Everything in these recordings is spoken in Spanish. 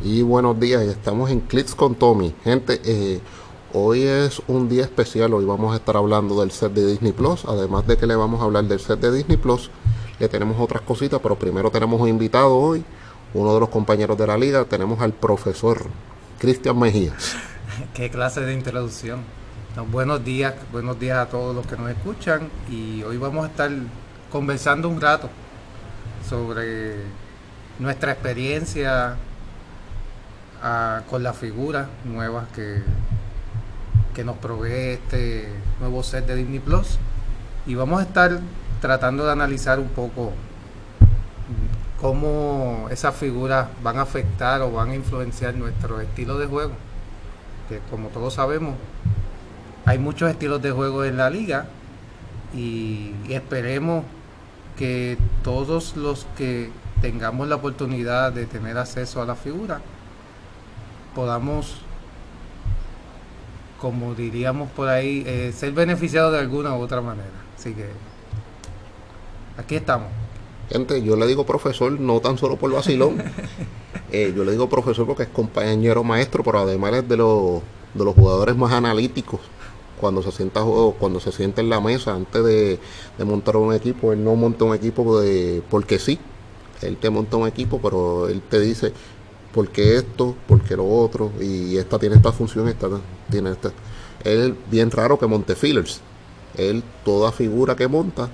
Y buenos días, estamos en Clicks con Tommy. Gente, eh, hoy es un día especial, hoy vamos a estar hablando del set de Disney Plus. Además de que le vamos a hablar del set de Disney Plus, le tenemos otras cositas, pero primero tenemos un invitado hoy, uno de los compañeros de la liga, tenemos al profesor Cristian Mejías. Qué clase de introducción. buenos días, buenos días a todos los que nos escuchan y hoy vamos a estar conversando un rato sobre nuestra experiencia con las figuras nuevas que, que nos provee este nuevo set de Disney Plus. Y vamos a estar tratando de analizar un poco cómo esas figuras van a afectar o van a influenciar nuestro estilo de juego. Que como todos sabemos, hay muchos estilos de juego en la liga y esperemos que todos los que tengamos la oportunidad de tener acceso a la figura podamos, como diríamos por ahí, eh, ser beneficiados de alguna u otra manera. Así que aquí estamos. Gente, yo le digo profesor no tan solo por vacilón. Eh, yo le digo profesor porque es compañero maestro, pero además es de los, de los jugadores más analíticos. Cuando se sienta cuando se sienta en la mesa antes de, de montar un equipo, él no monta un equipo de porque sí. Él te monta un equipo, pero él te dice, ¿por qué esto? ¿Por qué lo otro? Y esta tiene esta función, esta tiene esta. Él, bien raro que monte fillers. Él, toda figura que monta,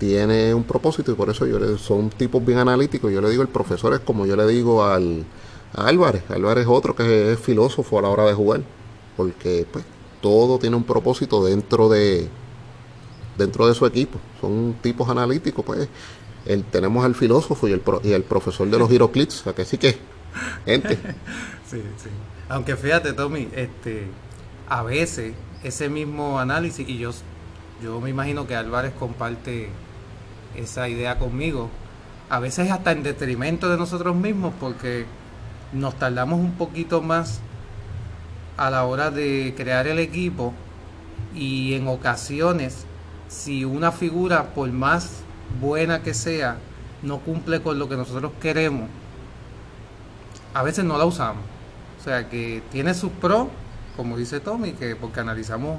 tiene un propósito y por eso yo le, son tipos bien analíticos. Yo le digo, el profesor es como yo le digo al, a Álvarez. Álvarez es otro que es filósofo a la hora de jugar. Porque pues todo tiene un propósito dentro de dentro de su equipo. Son tipos analíticos, pues el, tenemos al filósofo y el, y el profesor de los giroclips, que sí que, gente. sí, sí. Aunque fíjate, Tommy, este, a veces ese mismo análisis, y yo, yo me imagino que Álvarez comparte esa idea conmigo, a veces hasta en detrimento de nosotros mismos, porque nos tardamos un poquito más a la hora de crear el equipo y en ocasiones si una figura por más buena que sea, no cumple con lo que nosotros queremos, a veces no la usamos. O sea que tiene sus pros, como dice Tommy, que porque analizamos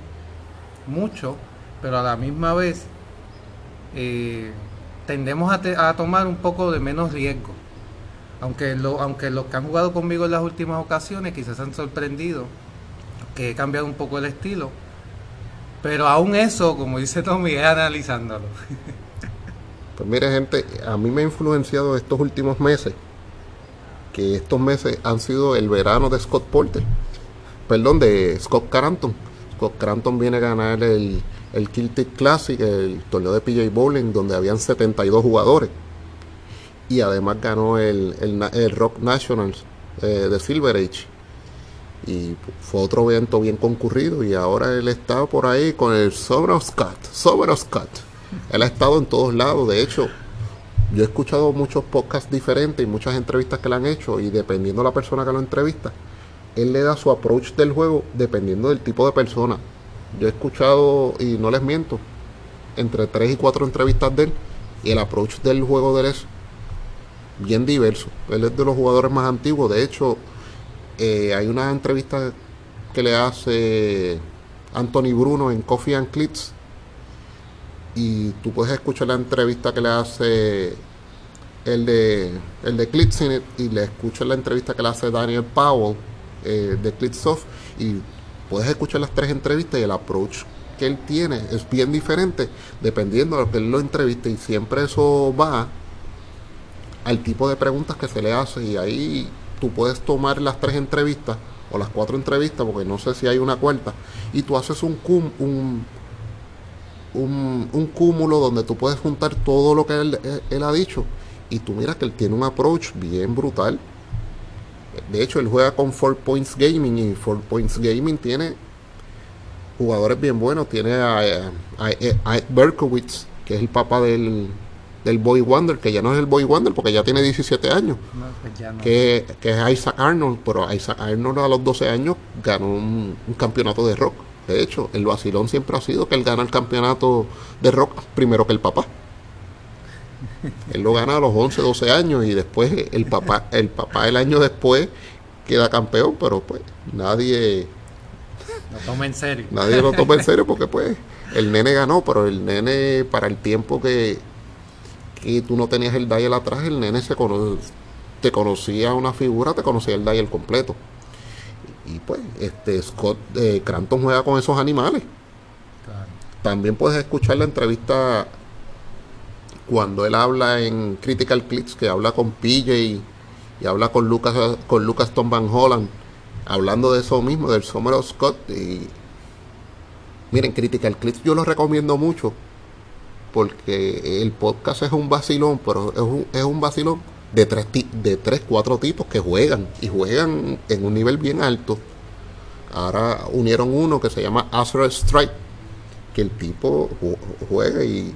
mucho, pero a la misma vez eh, tendemos a, tomar un poco de menos riesgo. Aunque, aunque los que han jugado conmigo en las últimas ocasiones quizás han sorprendido que he cambiado un poco el estilo. Pero aún eso, como dice Tommy, es analizándolo. Pues mire gente, a mí me ha influenciado estos últimos meses, que estos meses han sido el verano de Scott Porter, perdón, de Scott Caranton. Scott Caranton viene a ganar el, el Kiltic Classic, el torneo de PJ Bowling, donde habían 72 jugadores. Y además ganó el, el, Rock Nationals eh, de Silver Age. Y fue otro evento bien concurrido. Y ahora él está por ahí con el Sober Scott. Scott él ha estado en todos lados. De hecho, yo he escuchado muchos podcasts diferentes y muchas entrevistas que le han hecho. Y dependiendo de la persona que lo entrevista, él le da su approach del juego dependiendo del tipo de persona. Yo he escuchado, y no les miento, entre tres y cuatro entrevistas de él. Y el approach del juego de él es bien diverso. Él es de los jugadores más antiguos. De hecho, eh, hay una entrevista que le hace Anthony Bruno en Coffee and Clips y tú puedes escuchar la entrevista que le hace el de el de y le escuchas la entrevista que le hace Daniel Powell eh, de Clitsoft y puedes escuchar las tres entrevistas y el approach que él tiene es bien diferente dependiendo de lo que él lo entreviste y siempre eso va al tipo de preguntas que se le hace y ahí tú puedes tomar las tres entrevistas o las cuatro entrevistas porque no sé si hay una cuarta y tú haces un, un un, cúmulo donde tú puedes juntar todo lo que él, ha dicho. Y tú miras que él tiene un approach bien brutal. De hecho, él juega con Four Points Gaming y Four Points Gaming tiene jugadores bien buenos. Tiene a, a, Berkowitz, que es el papá del, del Boy Wonder, que ya no es el Boy Wonder porque ya tiene 17 años. Pues que, que, es Isaac Arnold, pero Isaac Arnold a los 12 años ganó un campeonato de rock. De hecho, el vacilón siempre ha sido que él gana el campeonato de rock primero que el papá. Él lo gana a los 11, 12 años y después el papá, el papá el año después queda campeón, pero pues nadie lo toma en serio. Nadie lo toma en serio porque pues el nene ganó, pero el nene para el tiempo que, que tú no tenías el dial atrás, el nene se te conocía una figura, te conocía el dial completo. Y pues este Scott eh, Cranton juega con esos animales. También puedes escuchar la entrevista cuando él habla en Critical Clicks, que habla con PJ y, habla con Lucas con Lucas Tom Van Holland, hablando de eso mismo, del Summer Scott. Y miren, Critical Clicks yo lo recomiendo mucho porque el podcast es un vacilón, pero es un, es un vacilón de tres, de tres, cuatro tipos que juegan y juegan en un nivel bien alto. Ahora unieron uno que se llama Astro Strike, que el tipo juega y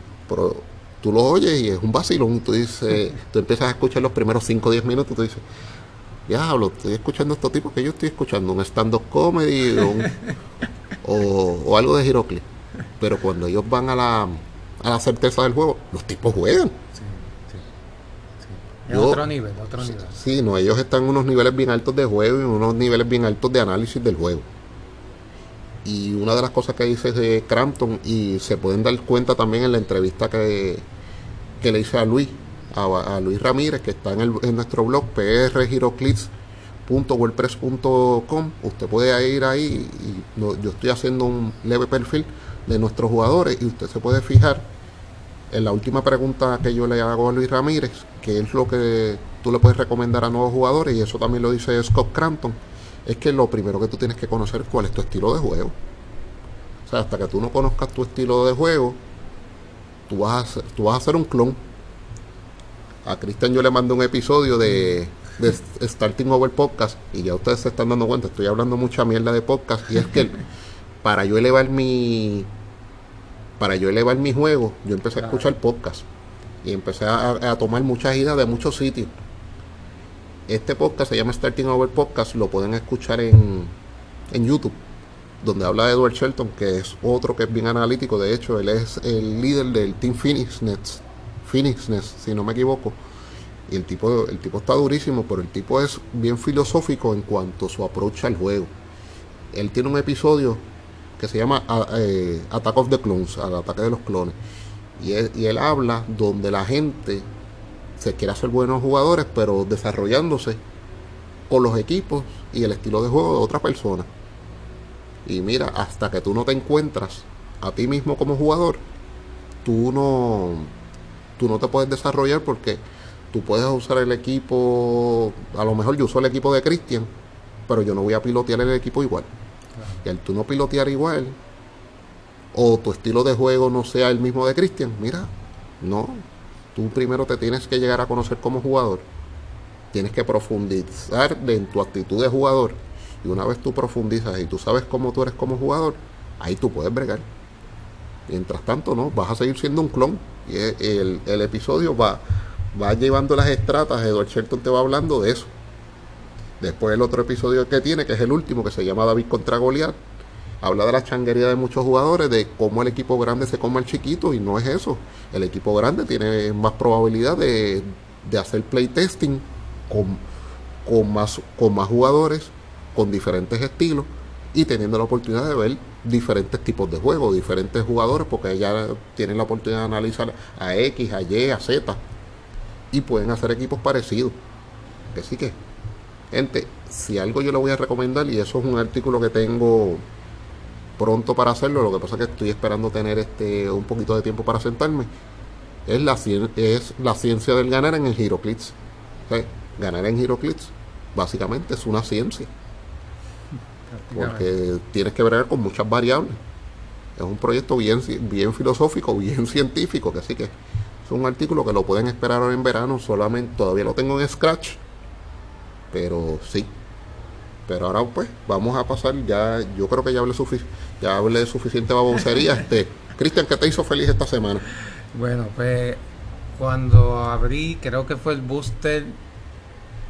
tú lo oyes y es un vacilón. Tú dices, tú empiezas a escuchar los primeros 5 o 10 minutos, tú dices, diablo, estoy escuchando a estos tipos que yo estoy escuchando, un stand-up comedy o, algo de Girocli. Pero cuando ellos van a la, a la certeza del juego, los tipos juegan. Es otro nivel, otro nivel. Sí, no, ellos están en unos niveles bien altos de juego y unos niveles bien altos de análisis del juego. Y una de las cosas que dice de Crampton, y se pueden dar cuenta también en la entrevista que, que le hice a Luis, a, Luis Ramírez, que está en, el, en nuestro blog, prgiroclips.wordpress.com. Usted puede ir ahí y yo estoy haciendo un leve perfil de nuestros jugadores y usted se puede fijar en la última pregunta que yo le hago a Luis Ramírez, que es lo que tú le puedes recomendar a nuevos jugadores, y eso también lo dice Scott Crampton, es que lo primero que tú tienes que conocer es cuál es tu estilo de juego. O sea, hasta que tú no conozcas tu estilo de juego, tú vas a hacer, tú vas a hacer un clon. A Cristian yo le mando un episodio de, de Starting Over Podcast, y ya ustedes se están dando cuenta, estoy hablando mucha mierda de podcast, y es que para yo elevar mi para yo elevar mi juego, yo empecé a escuchar podcast y empecé a, tomar muchas ideas de muchos sitios. Este podcast se llama Starting Over Podcast, lo pueden escuchar en, en YouTube, donde habla de Edward Shelton, que es otro que es bien analítico. De hecho, él es el líder del Team Phoenixness, Phoenixness si no me equivoco. Y el tipo, el tipo está durísimo, pero el tipo es bien filosófico en cuanto a su approach al juego. Él tiene un episodio que se llama eh, Attack of the Clones, al ataque de los clones. Y él, habla donde la gente se quiere hacer buenos jugadores, pero desarrollándose con los equipos y el estilo de juego de otra persona. Y mira, hasta que tú no te encuentras a ti mismo como jugador, tú no, tú no te puedes desarrollar porque tú puedes usar el equipo, a lo mejor yo uso el equipo de Christian, pero yo no voy a pilotear el equipo igual. Y al tú no pilotear igual, o tu estilo de juego no sea el mismo de Cristian, mira, no. Tú primero te tienes que llegar a conocer como jugador. Tienes que profundizar en tu actitud de jugador. Y una vez tú profundizas y tú sabes cómo tú eres como jugador, ahí tú puedes bregar. Mientras tanto, no, vas a seguir siendo un clon. Y el, el episodio va, va llevando las estratas. Edward Shelton te va hablando de eso. Después el otro episodio que tiene, que es el último, que se llama David contra Goliat, habla de la changuería de muchos jugadores, de cómo el equipo grande se come al chiquito, y no es eso. El equipo grande tiene más probabilidad de, hacer playtesting con, con, más, con más jugadores, con diferentes estilos, y teniendo la oportunidad de ver diferentes tipos de juegos, diferentes jugadores, porque ya tienen la oportunidad de analizar a X, a Y, a Z, y pueden hacer equipos parecidos. Que sí que Gente, si algo yo le voy a recomendar, y eso es un artículo que tengo pronto para hacerlo, lo que pasa es que estoy esperando tener este un poquito de tiempo para sentarme, es la, es la ciencia del ganar en el Giroclix. ganar en Giroclix básicamente es una ciencia. Porque tienes que ver con muchas variables. Es un proyecto bien, bien filosófico, bien científico, que así que es un artículo que lo pueden esperar ahora en verano, solamente todavía lo tengo en Scratch pero sí. Pero ahora pues vamos a pasar, ya yo creo que ya hablé, sufic ya hablé suficiente babosería. este, Cristian, ¿qué te hizo feliz esta semana? Bueno, pues cuando abrí, creo que fue el booster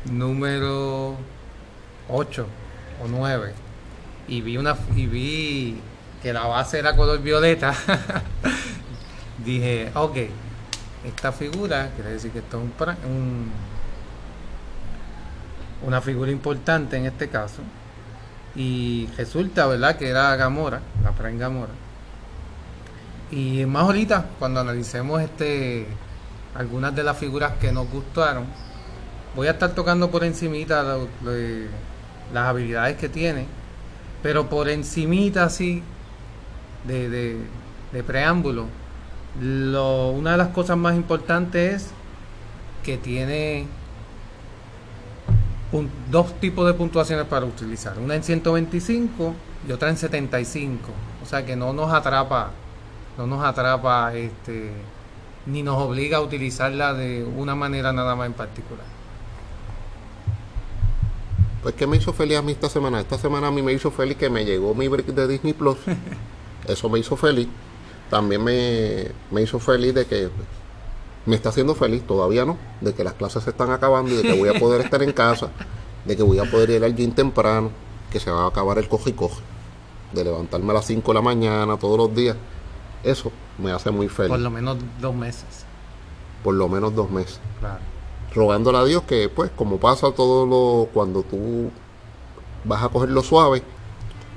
número 8 o 9 y vi una y vi que la base era color violeta dije ok esta figura, quiere decir que esto es un, una figura importante en este caso. Y resulta, ¿verdad?, que era Gamora, la Prime Gamora. Y más ahorita, cuando analicemos este algunas de las figuras que nos gustaron, voy a estar tocando por encimita las habilidades que tiene, pero por encimita así de, de, preámbulo, lo, una de las cosas más importantes es que tiene dos tipos de puntuaciones para utilizar, una en 125 y otra en 75, o sea que no nos atrapa, no nos atrapa este ni nos obliga a utilizarla de una manera nada más en particular. Pues que me hizo feliz a mí esta semana. Esta semana a mí me hizo feliz que me llegó mi break de Disney Plus. Eso me hizo feliz. También me, me hizo feliz de que me está haciendo feliz, todavía no, de que las clases se están acabando y de que voy a poder estar en casa, de que voy a poder ir al gym temprano, que se va a acabar el coge y coge, de levantarme a las 5 de la mañana todos los días. Eso me hace muy feliz. Por lo menos dos meses. Por lo menos dos meses. Claro. Rogándole a Dios que, pues, como pasa todo lo. cuando tú vas a cogerlo suave,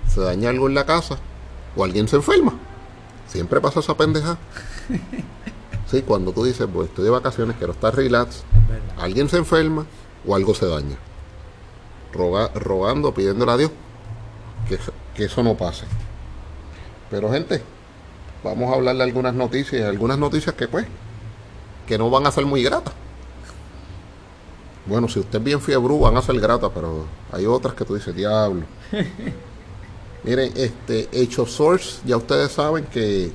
se daña algo en la casa o alguien se enferma. Siempre pasa esa pendeja. sí, cuando tú dices, pues estoy de vacaciones, quiero estar relax, alguien se enferma o algo se daña. rogando, pidiéndole a Dios que, que eso no pase. Pero gente, vamos a hablar de algunas noticias, algunas noticias que pues, que no van a ser muy gratas. Bueno, si usted es bien fiebre, van a ser gratas, pero hay otras que tú dices, diablo. Miren, este, Hecho Source, ya ustedes saben que,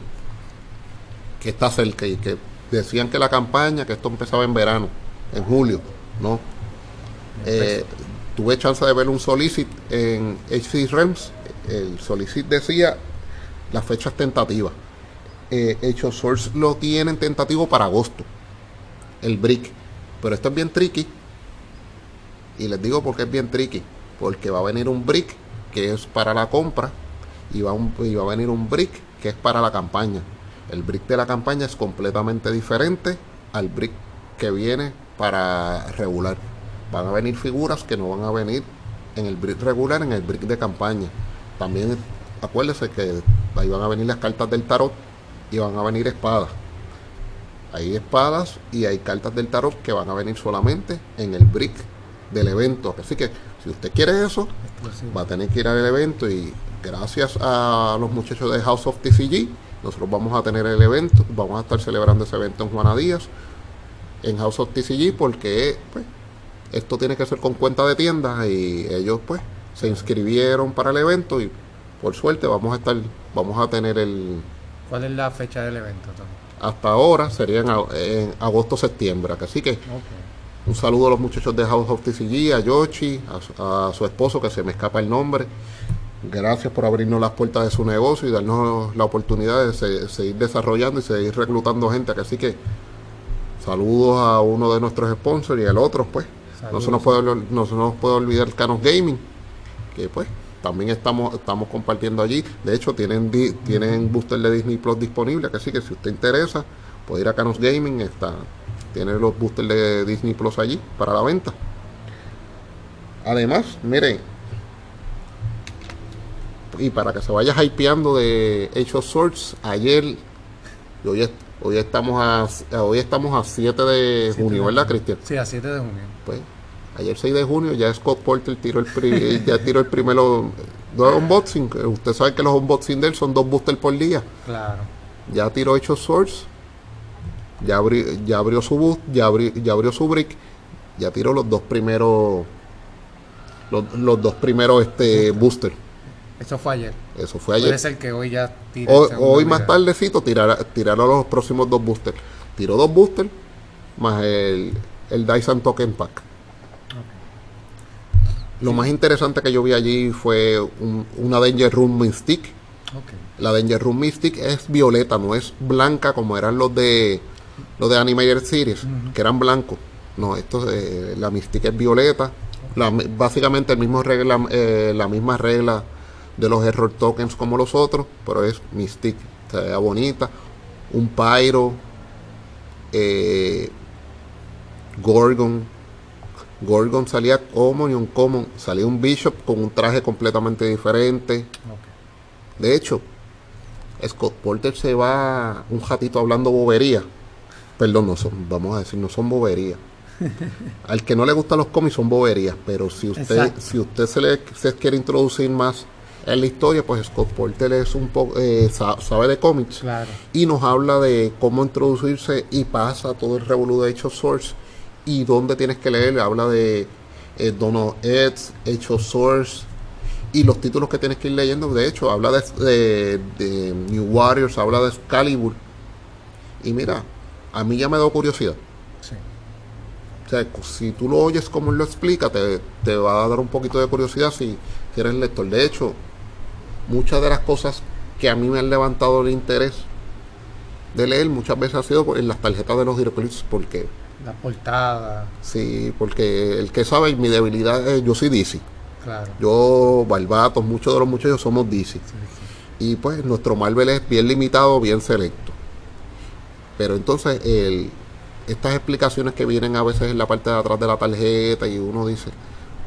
que está cerca y que decían que la campaña, que esto empezaba en verano, en julio, ¿no? Eh, tuve chance de ver un solicit en HC Rems. El solicit decía las fechas tentativas eh, hecho Source lo tienen tentativo para agosto. El brick. Pero esto es bien tricky. Y les digo porque es bien tricky. Porque va a venir un brick que es para la compra. Y va, y va a venir un brick que es para la campaña. El brick de la campaña es completamente diferente al brick que viene para regular. Van a venir figuras que no van a venir en el brick regular, en el brick de campaña. También acuérdense que ahí van a venir las cartas del tarot y van a venir espadas. Hay espadas y hay cartas del tarot que van a venir solamente en el brick del evento. Así que si usted quiere eso, va a tener que ir al evento y gracias a los muchachos de House of TCG, nosotros vamos a tener el evento, vamos a estar celebrando ese evento en Juana Díaz, en House of TCG, porque pues, esto tiene que ser con cuenta de tiendas y ellos pues se inscribieron para el evento y por suerte vamos a estar, vamos a tener el, ¿Cuál es la fecha del evento? Hasta ahora sería en, agosto-septiembre. Así que un saludo a los muchachos de House of TCG, a Yoshi, a, su esposo, que se me escapa el nombre. Gracias por abrirnos las puertas de su negocio y darnos la oportunidad de seguir desarrollando y seguir reclutando gente. Así que saludos a uno de nuestros sponsors y al otro, pues. No se, nos puede, no se nos puede olvidar Canos Gaming, que pues también estamos, estamos compartiendo allí. De hecho, tienen, tienen booster de Disney Plus disponible, así que si usted interesa, puede ir a Canos Gaming, está, tiene los boosters de Disney Plus allí para la venta. Además, miren, y para que se vaya hypeando de Age Swords, ayer, hoy, hoy estamos a hoy estamos a 7 de junio, ¿verdad, Cristian? Sí, a 7 de junio. Pues Ayer 6 de junio ya Scott Porter tiró el, ya tiró el primero dos unboxing. Usted sabe que los unboxing de él son dos boosters por día. Claro. Ya tiró hecho Source. Ya, abrió, ya abrió su boost, ya abrió, ya abrió su brick. Ya tiró los dos primeros los, dos primeros este booster. Eso fue ayer. Eso fue ayer. Es el que hoy ya tiró. Hoy, hoy más tardecito tirará, tirará los próximos dos boosters. Tiró dos boosters más el, el Dyson Token Pack. Lo más interesante que yo vi allí fue una Danger Room Mystic. La Danger Room Mystic es violeta, no es blanca como eran los de los de Animated Series, que eran blancos. No, esto eh, la Mystic es violeta. básicamente el mismo regla, eh, la misma regla de los error tokens como los otros, pero es Mystic, se bonita. Un Pyro, eh, Gorgon. Gorgon salía common y un common. Salía un Bishop con un traje completamente diferente. De hecho, Scott Porter se va un ratito hablando bobería. Perdón, no son, vamos a decir, no son boberías. Al que no le gustan los cómics son boberías, pero si usted, si usted se le se quiere introducir más en la historia, pues Scott Porter es un poco eh, sabe de cómics y nos habla de cómo introducirse y pasa todo el revolú de Hecho Source y dónde tienes que leer. Habla de eh, Dono Eds, Hecho Source y los títulos que tienes que ir leyendo. De hecho, habla de, de New Warriors, habla de Excalibur. Y mira, a mí ya me da curiosidad. O sea, si tú lo oyes como él lo explica, te, te va a dar un poquito de curiosidad si, eres lector. De hecho, muchas de las cosas que a mí me han levantado el interés de leer muchas veces ha sido en las tarjetas de los Heroclips porque la portada. Sí porque el que sabe mi debilidad es yo soy DC claro. Yo Barbatos muchos de los muchachos somos DC y pues nuestro Marvel es bien limitado bien selecto. Pero entonces el estas explicaciones que vienen a veces en la parte de atrás de la tarjeta y uno dice,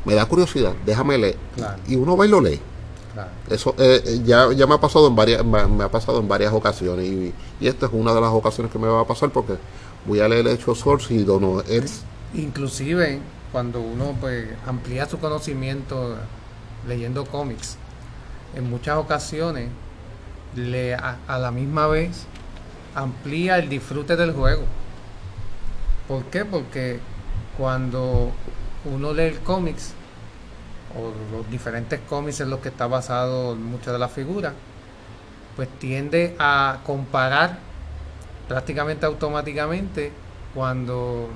me da curiosidad, déjame leer. Y uno va y lo lee. Eso eh, eh, ya, ya me ha pasado en varias me, ha pasado en varias ocasiones y, esta es una de las ocasiones que me va a pasar porque voy a leer Hecho Source y Dono es. Inclusive cuando uno pues amplía su conocimiento leyendo cómics en muchas ocasiones le a la misma vez amplía el disfrute del juego. ¿Por qué? Porque cuando uno lee el cómics, o los diferentes cómics en los que está basado muchas de las figuras, pues tiende a comparar prácticamente automáticamente cuando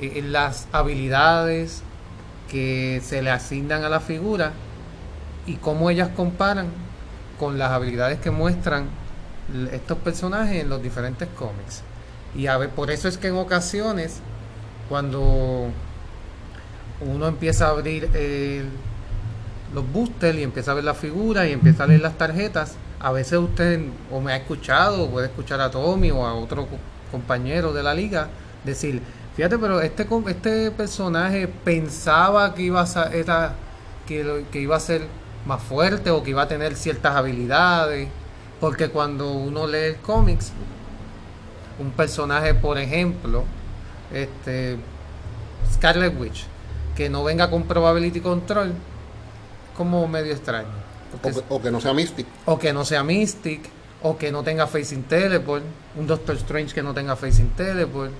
eh, las habilidades que se le asignan a la figura y cómo ellas comparan con las habilidades que muestran estos personajes en los diferentes cómics. Y a ver, por eso es que en ocasiones, cuando uno empieza a abrir los boosters y empieza a ver la figura y empieza a leer las tarjetas, a veces usted o me ha escuchado, o puede escuchar a Tommy o a otro compañero de la liga decir, fíjate, pero este este personaje pensaba que iba a era, que, que iba a ser más fuerte o que iba a tener ciertas habilidades, porque cuando uno lee el cómics un personaje, por ejemplo, este Scarlet Witch, que no venga con probability control, como medio extraño. O que, no sea Mystic. O que no sea Mystic, o que no tenga Facing Teleport, un Doctor Strange que no tenga Facing Teleport,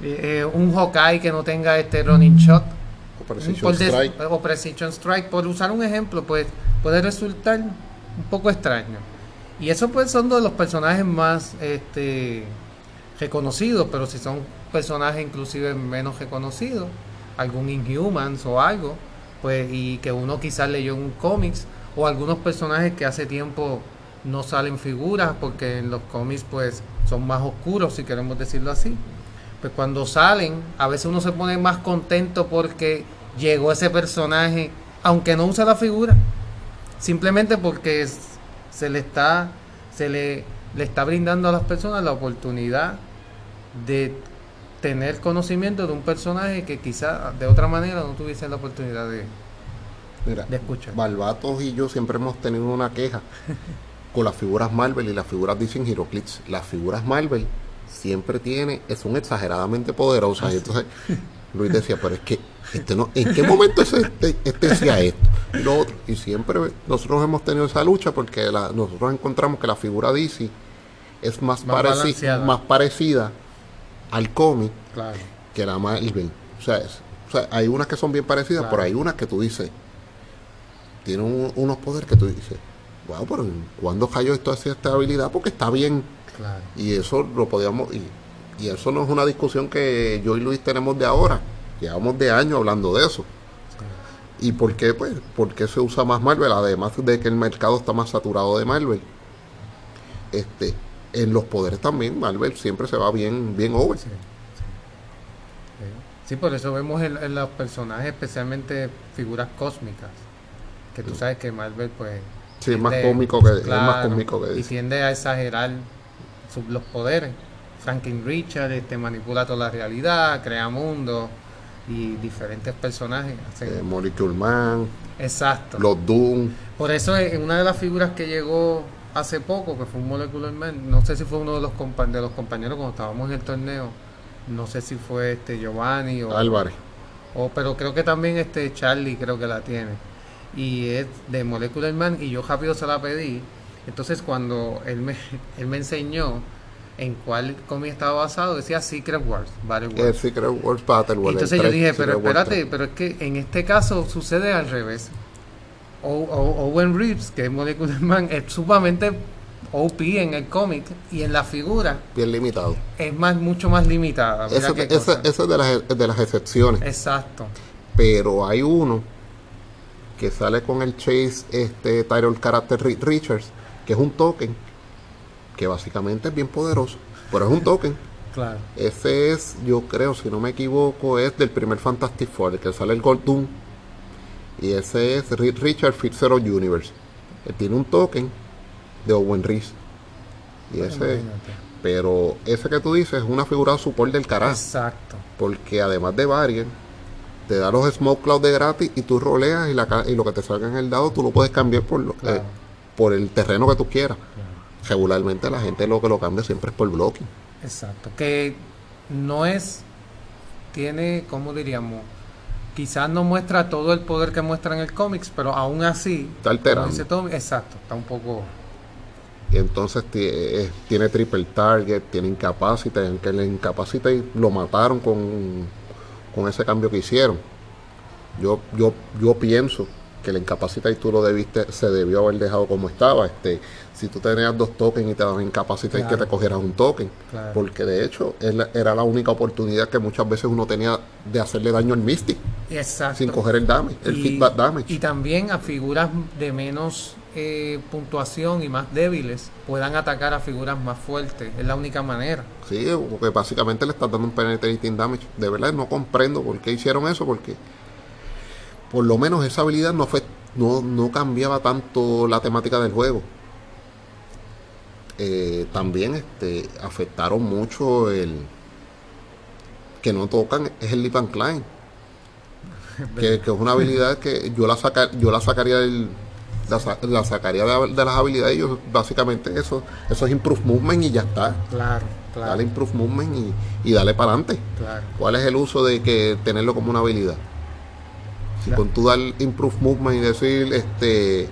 eh, eh, un Hawkeye que no tenga este Running Shot. O Precision Strike. O Precision Strike, por usar un ejemplo, pues puede resultar un poco extraño. Y esos pues son de los personajes más este, reconocidos, pero si son personajes inclusive menos reconocidos, algún Inhumans o algo, pues y que uno quizás leyó en un cómics, o algunos personajes que hace tiempo no salen figuras porque en los cómics pues son más oscuros si queremos decirlo así. Pues cuando salen, a veces uno se pone más contento porque llegó ese personaje, aunque no usa la figura, simplemente porque se le está, se le, le está brindando a las personas la oportunidad de tener conocimiento de un personaje que quizá de otra manera no tuviese la oportunidad de, de escuchar. Balbatos y yo siempre hemos tenido una queja con las figuras Marvel y las figuras DC en HeroClix. Las figuras Marvel siempre tiene, son exageradamente poderosas. Y entonces Luis decía, pero es que este no, ¿en qué momento este, este decía esto? Y lo otro. Y siempre nosotros hemos tenido esa lucha porque nosotros encontramos que la figura DC es más, parecida, más parecida al cómic que la Marvel. O sea, o sea, hay unas que son bien parecidas, pero hay unas que tú dices, tienen unos poderes que tú dices, wow, pero ¿cuándo cayó esto hacia esta habilidad? Porque está bien. Y eso lo podíamos, y, y eso no es una discusión que yo y Luis tenemos de ahora Llevamos de años hablando de eso. ¿Y por qué? Pues porque se usa más Marvel, además de que el mercado está más saturado de Marvel. Este, en los poderes también, Marvel siempre se va bien, bien over. Sí, por eso vemos en, los personajes, especialmente figuras cósmicas, que tú sabes que Marvel pues... Sí, es más cómico que, es más cómico que Y tiende a exagerar los poderes. Franklin Richard este, manipula toda la realidad, crea mundos y diferentes personajes. Eh, Molecule Man, Exacto. los Doom. Por eso en una de las figuras que llegó hace poco, que fue un Molecular Man, no sé si fue uno de los, compa- de los compañeros cuando estábamos en el torneo, no sé si fue este Giovanni o, Álvarez. o- pero creo que también este Charlie creo que la tiene. Y es de Molecular Man y yo rápido se la pedí. Entonces cuando él me, él me enseñó en cuál cómic estaba basado, decía Secret Wars, Battle Wars. Secret Wars Battle. Entonces yo dije, pero espérate, pero es que en este caso sucede al revés. O, o- Owen Reeves, que es Molecular Man, es sumamente OP en el cómic y en la figura Bien limitado. es más mucho más limitada. Ese- cosa. ese es de las, de las excepciones. Exacto. Pero hay uno que sale con el Chase este Tyrell Character Ri- Richards, que es un token, que básicamente es bien poderoso, pero es un token. Claro. Ese es, yo creo, si no me equivoco, es del primer Fantastic Four, el que sale el Gold Doom. Y ese es Ri- Richard Fitzgerald Universe. Él tiene un token de Owen Reese. Y ese, Imagínate. pero ese que tú dices es una figura de support del carajo. Exacto. Porque además de varios, te da los Smoke Cloud de gratis y tú roleas y, la, y lo que te salga en el dado tú lo puedes cambiar por, lo, Claro. eh, por el terreno que tú quieras. Claro. Regularmente la gente lo que lo cambia siempre es por blocking. Exacto. Que no es, tiene, ¿cómo diríamos? Quizás no muestra todo el poder que muestra en el cómics, pero aún así, Está alterando. exacto, está un poco... Y entonces ti- eh, tiene triple target, tiene incapacity, aunque el incapacity lo mataron con, con ese cambio que hicieron. Yo, yo, yo pienso que el incapacity tú lo debiste, se debió haber dejado como estaba. Este, si tú tenías dos tokens y te daban incapacity Claro. que te cogieras un token. Claro. Porque de hecho la- era la única oportunidad que muchas veces uno tenía de hacerle daño al Mystic Exacto. sin coger el damage, el Y- feedback damage. Y también a figuras de menos eh, puntuación y más débiles puedan atacar a figuras más fuertes. Es la única manera. Sí, porque básicamente le estás dando un penetrating damage. De verdad no comprendo por qué hicieron eso, porque por lo menos esa habilidad no fue, no, no cambiaba tanto la temática del juego. Eh, también este afectaron mucho el que no tocan es el Lip and Climb. Que, que es una habilidad que yo la saca, yo la sacaría del, la, sa- la sacaría de, de las habilidades y yo básicamente eso, eso es improve movement y ya está. Claro, claro. Dale improve movement y, y dale para adelante. claro. ¿Cuál es el uso de que tenerlo como una habilidad? Si Claro. con tú dar improve movement y decir este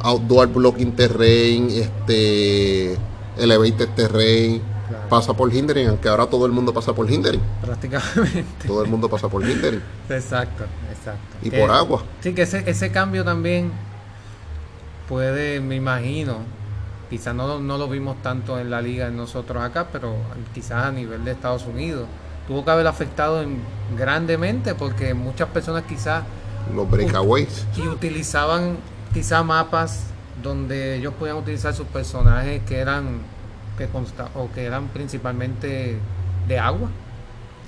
outdoor blocking terrain, este elevated terrain, Claro. pasa por hindering, aunque ahora todo el mundo pasa por hindering, Prácticamente. todo el mundo pasa por hindering exacto, exacto. y Que- por agua. Sí, que ese, ese cambio también puede, me imagino, quizás no, no lo vimos tanto en la liga en nosotros acá, pero quizás a nivel de Estados Unidos tuvo que haber afectado en- grandemente porque muchas personas quizás Los breakaways. y utilizaban quizás mapas donde ellos podían utilizar sus personajes que eran que consta, o que eran principalmente de agua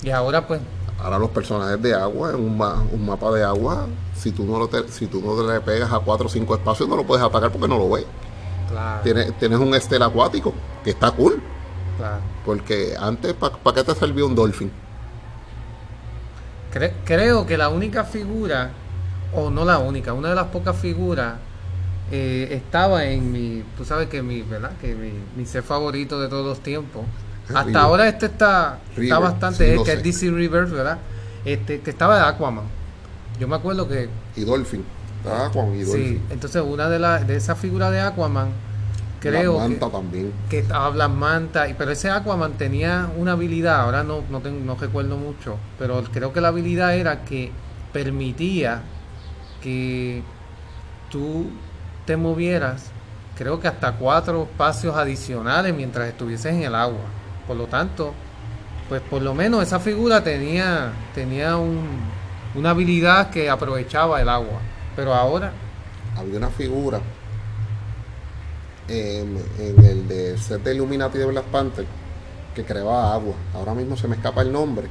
y ahora pues Ahora los personajes de agua, en un, ma- un mapa de agua, si tú no lo te- si tú no le pegas a 4 o 5 espacios, no lo puedes atacar porque no lo ves. claro, Tienes, tienes un estel acuático, que está cool. claro. Porque antes, ¿para qué te servía un dolphin? Cre- creo que la única figura, o no la única, una de las pocas figuras eh, estaba en mi, tú sabes que mi, ¿verdad? Que mi, mi ser favorito de todos los tiempos. Hasta River. ahora este está, está River, bastante, sí, es que es DC Reverse, ¿verdad? Este, que estaba de Aquaman. Yo me acuerdo que Y dolphin. Ah, Aquaman y sí, dolphin. entonces una de las de esa figura de Aquaman, creo La que, manta también. que Black Manta, pero ese Aquaman tenía una habilidad, ahora no, no, tengo- no recuerdo mucho, pero creo que la habilidad era que permitía que tú te movieras, creo que hasta cuatro espacios adicionales mientras estuvieses en el agua. Por lo tanto, pues por lo menos esa figura tenía, tenía un, una habilidad que aprovechaba el agua. Pero ahora, Había una figura en, en el de set de Illuminati de Black Panther que creaba agua. Ahora mismo se me escapa el nombre.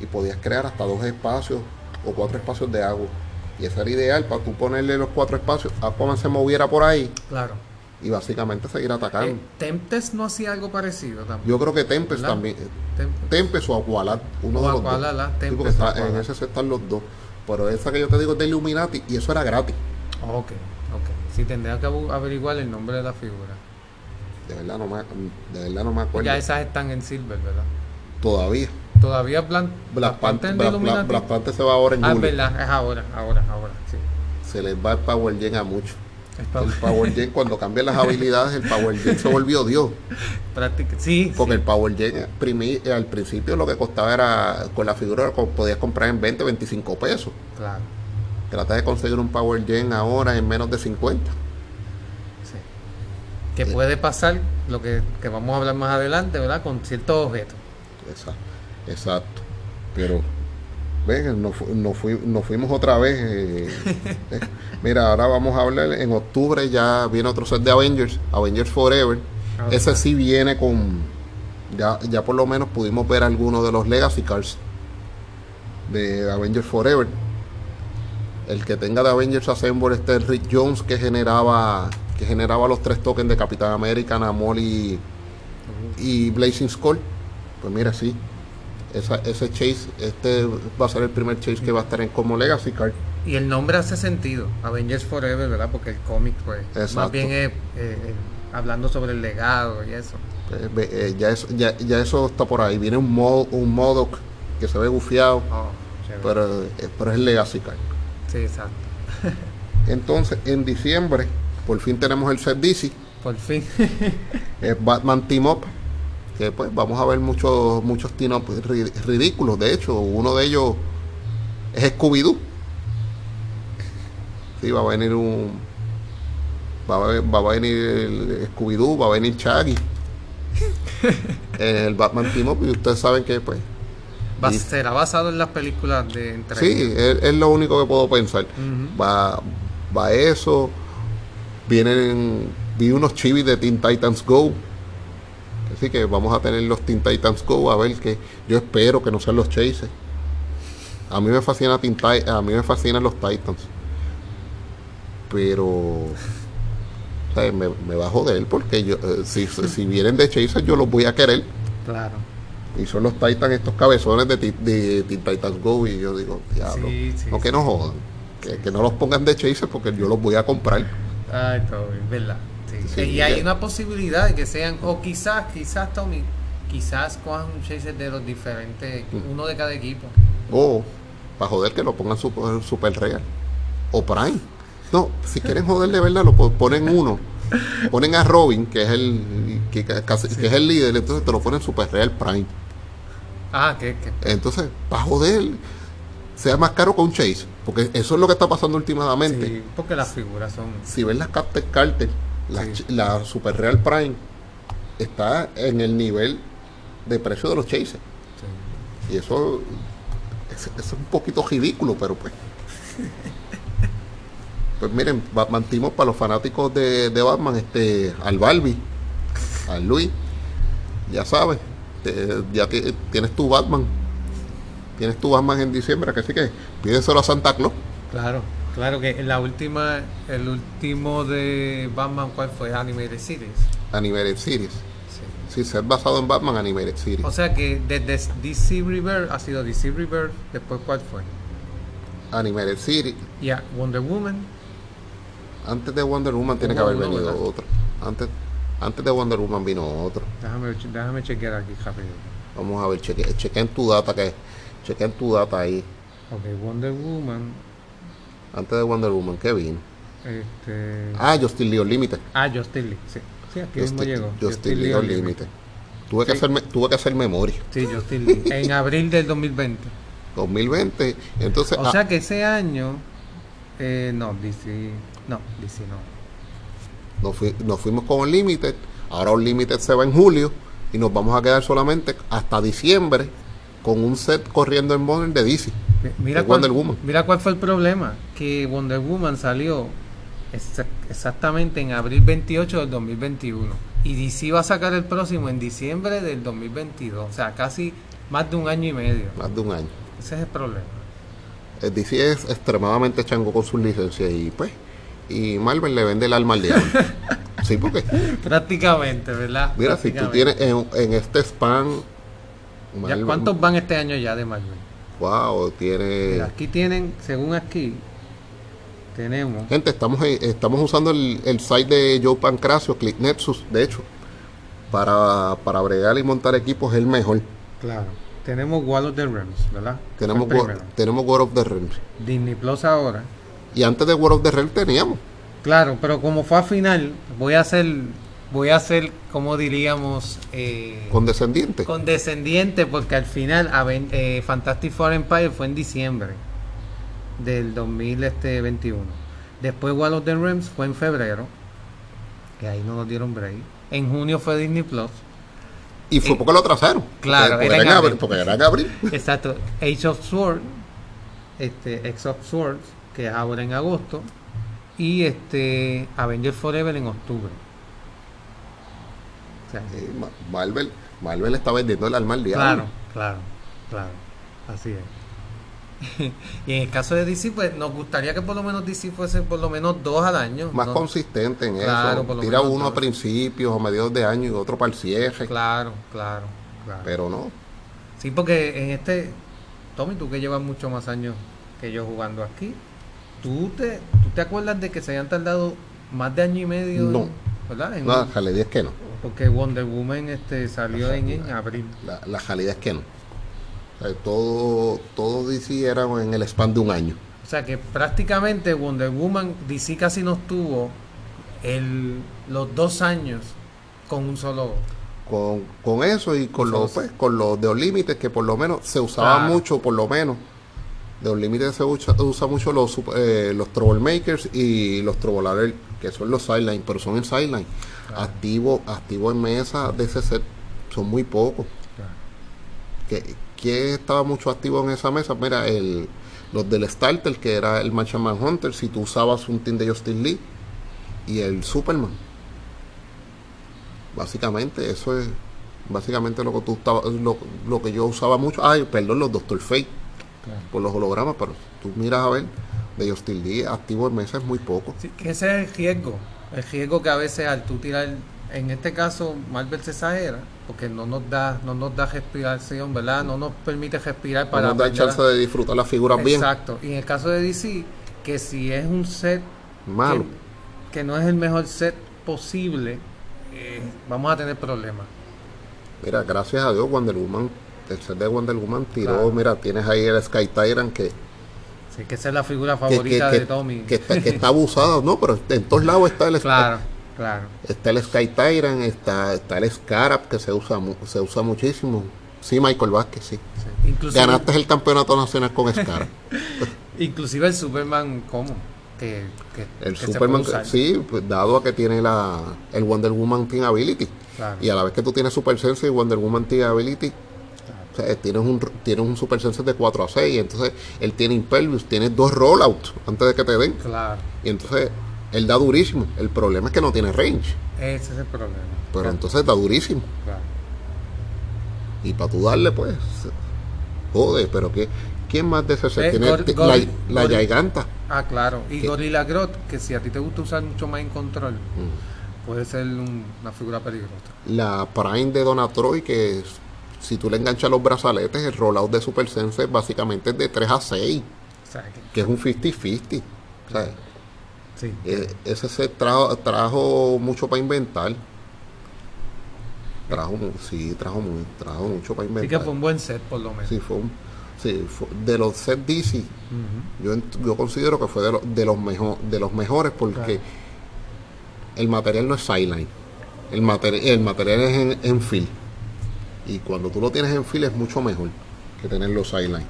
Y podías crear hasta dos espacios o cuatro espacios de agua. Y eso era ideal para tú ponerle los cuatro espacios. Aquaman se moviera por ahí claro, y básicamente seguir atacando. Eh, Tempest no hacía algo parecido también. Yo creo que Tempest también. Tempest. Tempest o Aqualad, uno O de los Aqualad, dos. la Sí, porque está- en ese se están los dos. Pero esa que yo te digo es de Illuminati y eso era gratis. Ok. Sí, tendría que averiguar el nombre de la figura. De verdad no me, de verdad no me acuerdo. Ya esas están en Silver, ¿verdad? Todavía. Todavía Black, Black Panther, de Black, Illuminati? Black Panther se va ahora en Ah, julio. verdad, es ahora, ahora, ahora, sí. Se les va el Power Gen a muchos. El Power Gen, cuando cambian las habilidades, el Power Gen se volvió Dios. práctica- Sí, Porque sí, el Power Gen primi- al principio lo que costaba era, con la figura podías comprar en 20, 25 pesos. claro, Trata de conseguir un Power Gen ahora en menos de 50. sí. Que puede pasar lo que, que vamos a hablar más adelante, ¿verdad? Con ciertos objetos. Exacto. Exacto. Pero, ven, nos, fu- nos fui- nos fuimos otra vez. eh, eh. Mira, ahora vamos a hablar. En octubre ya viene otro set de Avengers, Avengers Forever. Ah, Ese sí viene con. Ya, ya por lo menos pudimos ver algunos de los Legacy Cards de Avengers Forever. El que tenga de Avengers Assemble este es Rick Jones que generaba que generaba los tres tokens de Capitán América, Namor y, y Blazing Skull. Pues mira, sí. Esa, ese chase, este va a ser el primer chase que va a estar en como Legacy Card. Y el nombre hace sentido, Avengers Forever, ¿verdad? Porque el cómic, pues, Exacto. más bien es eh, eh, hablando sobre el legado y eso. Eh, eh, ya, eso, ya, ya eso está por ahí. Viene un, Mo- un Modoc que se ve gufiado, Oh, pero, eh, pero es el Legacy Card. Sí, exacto. Entonces, en diciembre, por fin tenemos el set DC, Por fin. es Batman Team Up, que pues vamos a ver muchos muchos team up ri- ridículos. De hecho, uno de ellos es Scooby-Doo. Sí, va a venir un... Va a, va a venir Scooby-Doo, va a venir Shaggy. en el Batman Team Up, y ustedes saben que pues... Será basado en las películas de entre Sí, es, es lo único que puedo pensar. Va, va eso. Vienen, vi unos chivis de Teen Titans Go. Así que vamos a tener los Teen Titans Go a ver que yo espero que no sean los Chases. A mí me fascina Teen a mí me fascinan los Titans. Pero o sea, me, me va a joder porque yo eh, si, si vienen de Chases yo los voy a querer. Claro. Y son los Titans, estos cabezones de, de Teen Titans Go. Y yo digo, diablo, Sí, sí, no que no jodan. Que, que no los pongan de Chaser porque yo los voy a comprar. Ay, Tommy, ¿verdad? Sí. Sí, y hay una posibilidad de que sean, o quizás, quizás, Tommy, quizás cojan un chaser de los diferentes, Mm. uno de cada equipo. O, para joder, que lo pongan super, super real. O Prime. No, si quieren joder de verdad, lo po- ponen uno. Ponen a Robin, que es el que, que es el líder, entonces te lo ponen super real Prime. Ah, que, Entonces, para joder, sea más caro que un Chase. Porque eso es lo que está pasando últimamente. sí, porque las figuras son... si ves las Captain Carter, la, Sí. la Super Real Prime está en el nivel de precio de los Chasers. sí. Y eso es, es un poquito ridículo, pero pues. Pues miren, Batman Timo para los fanáticos de, de Batman, este, al Barbie, al Luis, ya sabes, te- ya ti- tienes tu Batman, tienes tu Batman en diciembre, que así que pídeselo a Santa Claus. Claro, claro que en la última, el último de Batman, ¿cuál fue? Animated Series. Animated Series. Sí. Sí, ser basado en Batman Animated Series. O sea que desde DC Rebirth ha sido DC Rebirth, después ¿cuál fue? Animated Series. Y a Wonder Woman, Antes de Wonder Woman tiene que haber venido otro. Antes, antes de Wonder Woman vino otro. déjame, déjame chequear aquí rápido. Vamos a ver, cheque, chequeen tu data que chequeen tu data ahí. Ok, Wonder Woman, Antes de Wonder Woman, ¿qué vino? este... Ah, Justin Lee Unlimited. Ah, Justin Lee, sí. Sí, aquí mismo llegó. Justin Lee Unlimited. Tuve que, hacerme, tuve que hacer memoria. Sí, Justin Lee. En abril del 2020. 2020. Entonces, O ah, sea que ese año... Eh, no, DC... No, DC no. Nos, fui- nos fuimos con Unlimited. Ahora Unlimited se va en julio. Y nos vamos a quedar solamente hasta diciembre con un set corriendo en model de DC. Mi- Mira de cuál, Wonder Woman. mira cuál fue el problema. Que Wonder Woman salió exa- exactamente en abril 28 del 2021. Y DC va a sacar el próximo en diciembre del 2022. O sea, casi más de un año y medio. Más de un año. Ese es el problema. El DC es extremadamente chango con sus licencias y pues y Marvel le vende el alma al diablo. Sí, porque. Prácticamente, ¿verdad? Mira, si tú tienes en, en este span. ¿Ya ¿Cuántos van este año ya de Marvel? Wow, tiene. Mira, aquí tienen, según aquí, tenemos. Gente, estamos, estamos usando el, el site de Joe Pancracio, Click Nexus, de hecho, para, para bregar y montar equipos es el mejor. Claro. Tenemos World of the Realms, ¿verdad? Tenemos, tenemos World of the Realms. Disney Plus ahora. Y antes de World of the Realms teníamos. Claro, pero como fue a final, voy a hacer, voy a hacer, como diríamos, eh, condescendiente. Condescendiente, porque al final eh, Fantastic Four Empire fue en diciembre del 2021. Después World of the Realms fue en febrero, que ahí no nos dieron break. En junio fue Disney Plus. Y fue porque lo trazaron. Claro, porque, era, en abril, porque era en abril. Exacto. Age of Swords, este, X of Swords, que es ahora en agosto. Y este Avengers Forever en octubre. Marvel, Marvel está vendiendo el alma al diablo. Claro, claro, claro. Así es. y en el caso de DC, pues nos gustaría que por lo menos DC fuese por lo menos dos al año. Más consistente en eso. Tira uno a principios o mediados de año y otro para el cierre. Claro, claro, claro. Pero no. Sí, porque en este. Tommy, tú que llevas mucho más años que yo jugando aquí, ¿tú te, ¿tú te acuerdas de que se hayan tardado más de año y medio? No. ¿Verdad? no, la realidad es que no. Porque Wonder Woman este, salió en, en, abril. La, la realidad es que no todo, todo DC era en el span de un año. O sea que prácticamente Wonder Woman, DC casi nos tuvo el, los dos años con un solo. Con, con eso y con los, pues, con los de límites que por lo menos se usaba mucho, por lo menos. De límites se usa, usa mucho los, eh, los Troublemakers y los Trouble que son los Sideline, pero son en Sideline. Activo, activo en mesa de ese set son muy pocos. Que, ¿Quién estaba mucho activo en esa mesa? Mira, el, los del Starter, que era el Martian Hunter, si tú usabas un team de Justin Lee y el Superman. Básicamente, eso es básicamente lo que tú lo, lo que yo usaba mucho. Ay, perdón, los Doctor Fate por los hologramas, pero tú miras a ver de Justin Lee activo en mesa es muy poco. Sí, que ese es el riesgo. El riesgo que a veces al tú tirar en este caso Marvel se exagera porque no nos da no nos da respiración, ¿verdad? No nos permite respirar para no nos da chance de disfrutar las figuras bien. Exacto. Y en el caso de DC, que si es un set malo, que, no es el mejor set posible, eh, vamos a tener problemas. Mira, gracias a Dios Wonder Woman, el set de Wonder Woman tiró, mira, tienes ahí el Sky Tyrant que Sí, que esa es la figura favorita de Tommy. Que está, que está abusado, ¿no? Pero en todos lados está el Claro. Claro. Está el Sky Tyrant, está, está el Scarab que se usa se usa muchísimo. Sí, Michael Vázquez, sí. Ganaste el campeonato nacional con Scarab. Inclusive el Superman, ¿cómo? Que, el Superman, sí, pues, dado a que tiene la, el Wonder Woman Team Ability. Y a la vez que tú tienes Super Sense y Wonder Woman Team Ability, tienes un, tienes un Super Sense de 4 a 6. Entonces él tiene Impervious, tiene dos rollouts antes de que te den. Claro. Y entonces él da durísimo. El problema es que no tiene range. Ese es el problema. Pero entonces da durísimo. Claro. Y para tú darle, pues. Joder, pero que ¿quién más de ese set? Eh, tiene la, Giganta. Ah, claro. Y Gorilla Grot, que si a ti te gusta usar mucho más en control, mm. puede ser una figura peligrosa. La Prime de Donatroy, que si tú le enganchas los brazaletes, el rollout de Super Sense básicamente es de 3 a 6. que... es un 50-50. ¿sabes? Sí. Eh, ese set trajo, trajo mucho para inventar. Trajo, sí, trajo, trajo mucho para inventar. Sí que fue un buen set, por lo menos. Sí, fue, sí, de los sets DC, yo, yo considero que fue de, de, los, mejor, de los mejores porque el material no es sideline. El, material el material es en, en field. Y cuando tú lo tienes en field es mucho mejor que tenerlo sideline.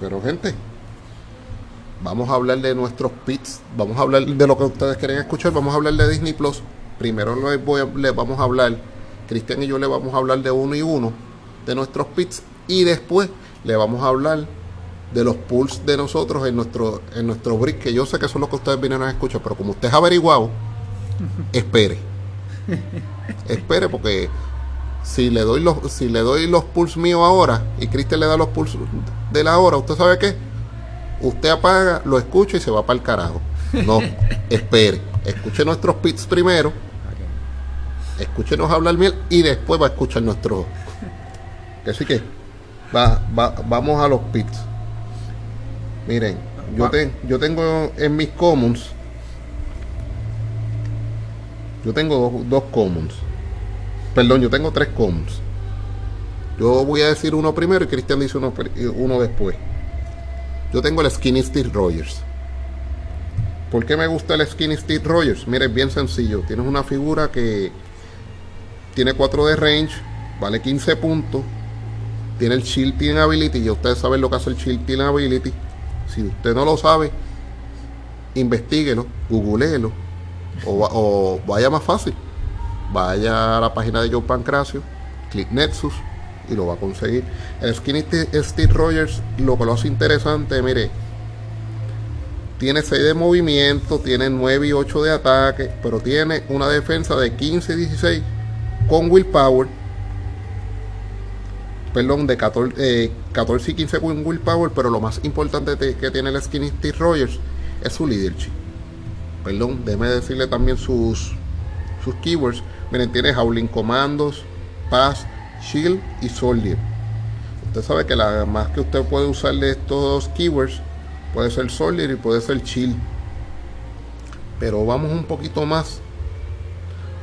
Pero gente, Vamos a hablar de nuestros pits, vamos a hablar de lo que ustedes quieren escuchar, vamos a hablar de Disney Plus. Primero les, voy vamos a hablar, Cristian y yo le vamos a hablar de uno y uno de nuestros pits y después le vamos a hablar de los pools de nosotros en nuestro en nuestro brick, que yo sé que son los que ustedes vienen a escuchar, pero como usted ha averiguado, espere. espere porque si le doy los si le doy los míos ahora y Cristian le da los pools de la hora, ¿usted sabe qué? Usted apaga, lo escucha y se va para el carajo. No, espere. escuche nuestros pits primero, escúchenos hablar miel y después va a escuchar nuestro. Así que va, va, vamos a los pits. Miren, yo, te, yo tengo en mis commons, yo tengo dos, dos commons. Perdón, yo tengo tres commons. Yo voy a decir uno primero y Cristian dice uno, después. Yo tengo el Skinny Steve Rogers. ¿Por qué me gusta el Skinny Steve Rogers? Mire, es bien sencillo. Tienes una figura que tiene 4 de range, vale 15 puntos. Tiene el Shield Team Ability. Y ustedes saben lo que hace el Shield Team Ability. Si usted no lo sabe, investiguelo, googleelo. O, o vaya más fácil. Vaya a la página de Joe Pancracio, click Nexus y lo va a conseguir. El Skinny Steve Rogers lo que lo hace interesante, mire, tiene 6 de movimiento, tiene 9 y 8 de ataque, pero tiene una defensa de 15 y 16 con willpower. Perdón, de 14, 14 eh, y 15 con willpower, pero lo más importante que tiene el Skinny Steve Rogers es su leadership. Perdón, déjeme decirle también sus, sus keywords. Miren, tiene Howling Commandos, Pass, Shield y Soldier. Usted sabe que la más que usted puede usar de estos keywords puede ser Soldier y puede ser Shield. Pero vamos un poquito más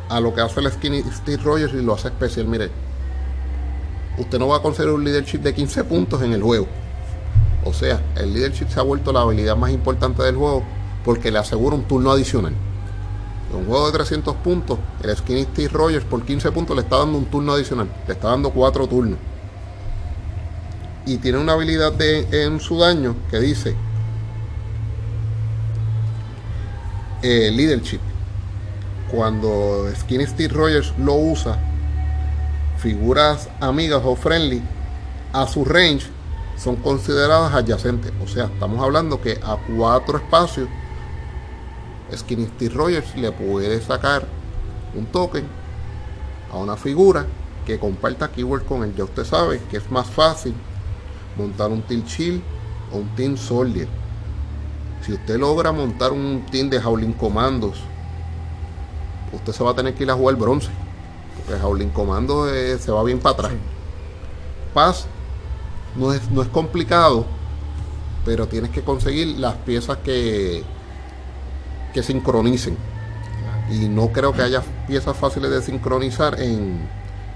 a lo que hace el Skinny Steve Rogers y lo hace especial. Mire, usted no va a conseguir un leadership de 15 puntos en el juego. O sea, el leadership se ha vuelto la habilidad más importante del juego porque le asegura un turno adicional un juego de 300 puntos, el Skinny Steve Rogers por 15 puntos le está dando un turno adicional, le está dando 4 turnos. Y tiene una habilidad en su daño que dice eh, Leadership. Cuando Skinny Steve Rogers lo usa, figuras amigas o friendly a su range son consideradas adyacentes. O sea, estamos hablando que a cuatro espacios Skinny Steve Rogers le puede sacar un token a una figura que comparta keyword con él. Ya usted sabe que es más fácil montar un Team Chill o un Team Soldier. Si usted logra montar un team de Howling Commandos, usted se va a tener que ir a jugar bronce. Porque Howling Commandos eh, se va bien para atrás. Paz no es, no es complicado, pero tienes que conseguir las piezas que, que sincronicen. Y no creo que haya piezas fáciles de sincronizar en,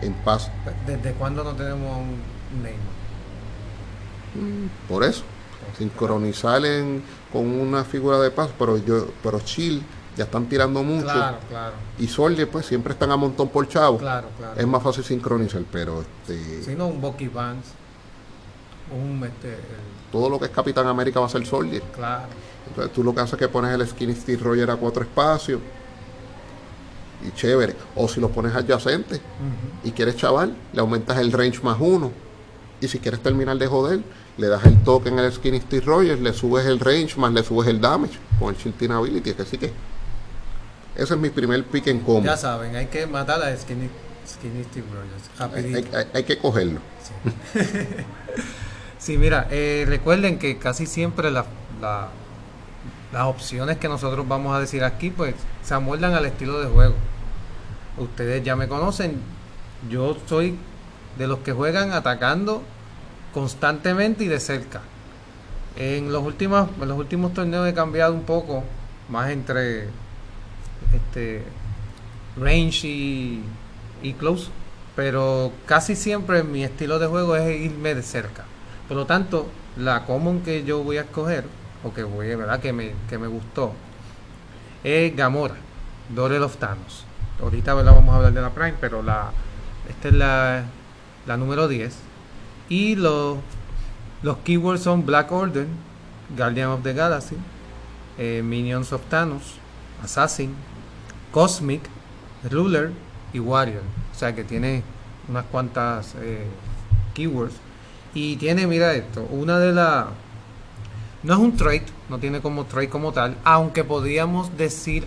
en paz. ¿Desde cuándo no tenemos un Neymar? Mm, por eso. Sincronizar con una figura de paz, pero yo, pero chill ya están tirando mucho. Claro, claro. Y Soldier, pues siempre están a montón por chavo. Claro, claro. Es más fácil sincronizar, pero este. Si no, un Bucky Vance. Un este, Todo lo que es Capitán América va a ser Soldier. Claro. Entonces tú lo que haces es que pones el Skinny Steve Roger a cuatro espacios. Y chévere. O si lo pones adyacente y quieres chaval, le aumentas el range más uno. Y si quieres terminar de joder, le das el toque en el Skinny Steve Rogers, le subes el range más le subes el damage con el Shilting Ability. Que sí que. Ese es mi primer pick en combo. Ya saben, hay que matar a Skinny, Steve Rogers. Hay, que cogerlo. Sí, mira, eh, recuerden que casi siempre la las opciones que nosotros vamos a decir aquí, pues se amoldan al estilo de juego. Ustedes ya me conocen, yo soy de los que juegan atacando constantemente y de cerca. En los últimos, los últimos torneos he cambiado un poco, más entre este range y, y close, pero casi siempre mi estilo de juego es irme de cerca. Por lo tanto, la common que yo voy a escoger o que voy, ¿verdad? Que me, que me gustó, es Gamora, Dore of Thanos. Ahorita vamos a hablar de la Prime, pero la esta es la, la número 10. Y los, los keywords son Black Order, Guardian of the Galaxy, eh, Minions of Thanos, Assassin, Cosmic, Ruler y Warrior. O sea que tiene unas cuantas eh, keywords. Y tiene, mira esto, una de las no es un trade, no tiene como trade como tal, aunque podríamos decir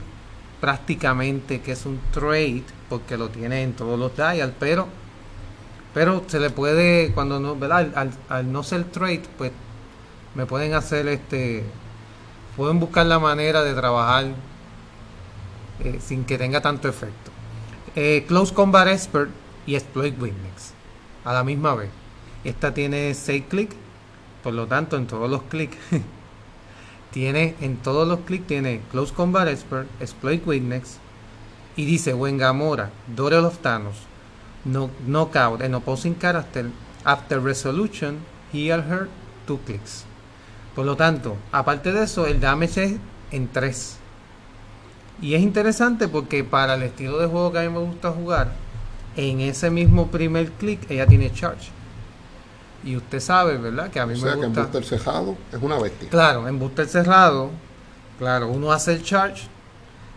prácticamente que es un trade porque lo tiene en todos los dials, pero pero se le puede cuando no, ¿verdad? Al, no ser trade, pues me pueden hacer este pueden buscar la manera de trabajar eh, sin que tenga tanto efecto. Eh, Close Combat Expert y Exploit Witness a la misma vez. Esta tiene 6 clics, por lo tanto en todos los clics tiene en todos los clics tiene Close Combat Expert, Exploit Witness y dice Wengamora, Daughter of Thanos, no, Knockout en Opposing Character After Resolution, Heal Her, 2 clicks. Por lo tanto, aparte de eso, el damage es en 3. Y es interesante porque para el estilo de juego que a mí me gusta jugar, en ese mismo primer clic ella tiene charge. Y usted sabe, ¿verdad? Que a mí O me sea que en gusta. cerrado es una bestia. Claro, en booster cerrado, claro, uno hace el charge.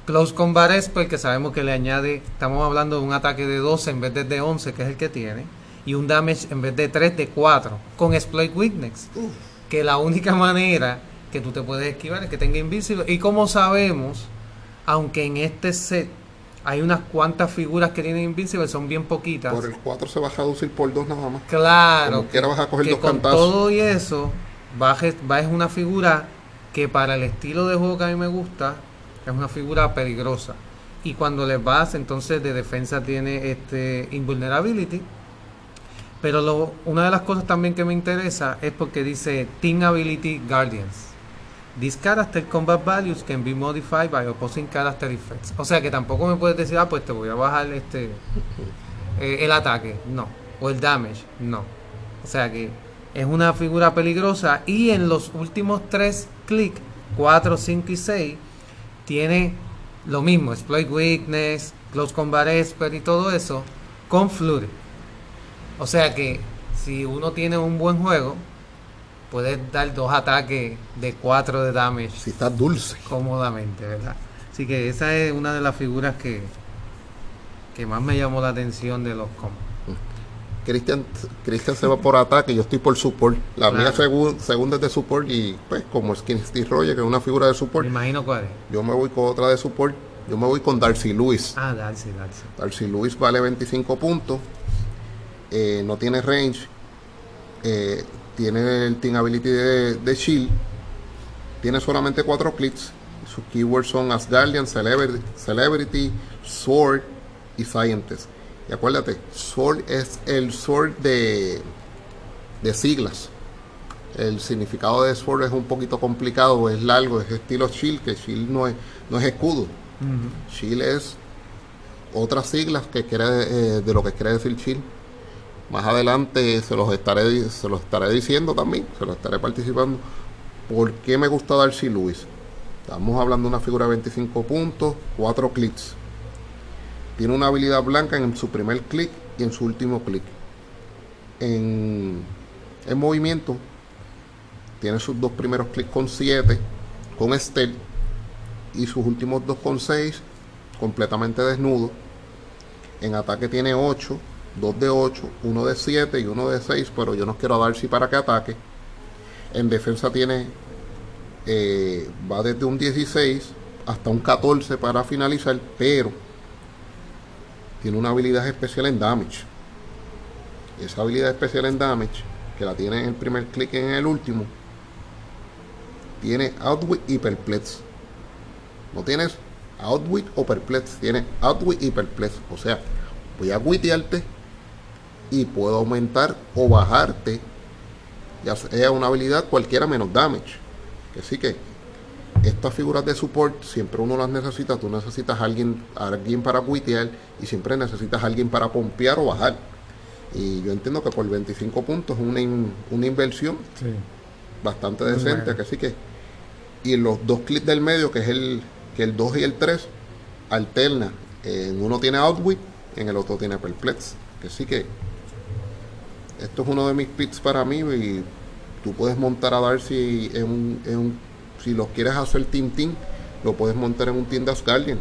Close Combat Expert, que sabemos que le añade, estamos hablando de un ataque de 12 en vez de de 11, que es el que tiene, y un damage en vez de 3 de 4, con Exploit Weakness, Uf, que la única manera que tú te puedes esquivar es que tenga Invisible. Y como sabemos, aunque en este set hay unas cuantas figuras que tienen Invisible, son bien poquitas. por el 4 se va a reducir por 2 nada más. Claro, Como vas a coger que dos con cantazos. todo y eso, Bajes va es una figura que para el estilo de juego que a mí me gusta, es una figura peligrosa. Y cuando le vas, entonces de defensa tiene este invulnerability. Pero lo- una de las cosas también que me interesa es porque dice Team Ability Guardians. This character combat values can be modified by opposing character effects. O sea que tampoco me puedes decir, ah, pues te voy a bajar este eh, el ataque, no. O el damage, no. O sea que es una figura peligrosa y en los últimos tres clics, 4, 5 y 6, tiene lo mismo, exploit weakness, close combat expert y todo eso con flurry. O sea que si uno tiene un buen juego, puedes dar dos ataques de 4 de damage Si está dulce. cómodamente, ¿verdad? Así que esa es una de las figuras que, que más me llamó la atención de los combos. Cristian, Cristian se va por ataque, yo estoy por support. La Claro. mía segun- segunda es de support y pues como Skin Steve Roger, que es una figura de Me support, imagino cuál es. yo me voy con otra de support. Yo me voy con Darcy Lewis. Ah, Darcy, Darcy. Darcy Lewis vale 25 puntos. eh, no tiene range. eh, tiene el Team Ability de, de Shield. Tiene solamente 4 clics. Sus keywords son Asgardian, Celebrity, Celebrity, Sword y Scientist. Y acuérdate, Sword es el Sword de, de siglas. El significado de Sword es un poquito complicado, es largo, es estilo Shield, que Shield no es, no es escudo. Shield es otras siglas que quiere, eh, de lo que quiere decir Shield. Más adelante se los estaré se los estaré diciendo también, se los estaré participando. ¿Por qué me gusta Darcy Lewis? Estamos hablando de una figura de 25 puntos, 4 clics. Tiene una habilidad blanca en su primer clic y en su último clic. En, en movimiento, tiene sus dos primeros clics con 7, con Estel, y sus últimos dos con 6, completamente desnudo. En ataque tiene 8, 2 de 8, 1 de 7 y 1 de 6, pero yo no quiero a Darcy para que ataque. En defensa tiene, eh, va desde un 16 hasta un 14 para finalizar, pero tiene una habilidad especial en damage. Esa habilidad especial en damage, que la tiene en el primer clic y en el último, tiene Outwit y Perplex. No tienes Outwit o Perplex, tiene Outwit y Perplex. O sea, voy a witearte y puedo aumentar o bajarte, ya sea una habilidad cualquiera menos damage. Que sí que estas figuras de support siempre uno las necesita. Tú necesitas a alguien, a alguien para witear y siempre necesitas a alguien para pompear o bajar. Y yo entiendo que por 25 puntos es una, in- una inversión Sí. bastante decente, bueno. que sí que. Y los dos clics del medio, que es el que el 2 y el 3, alterna. En uno tiene Outwit, en el otro tiene Perplex. Que sí que. Esto es uno de mis picks para mí y tú puedes montar a Darcy en un, en un- si los quieres hacer Team Team, lo puedes montar en un Team de Asgardian.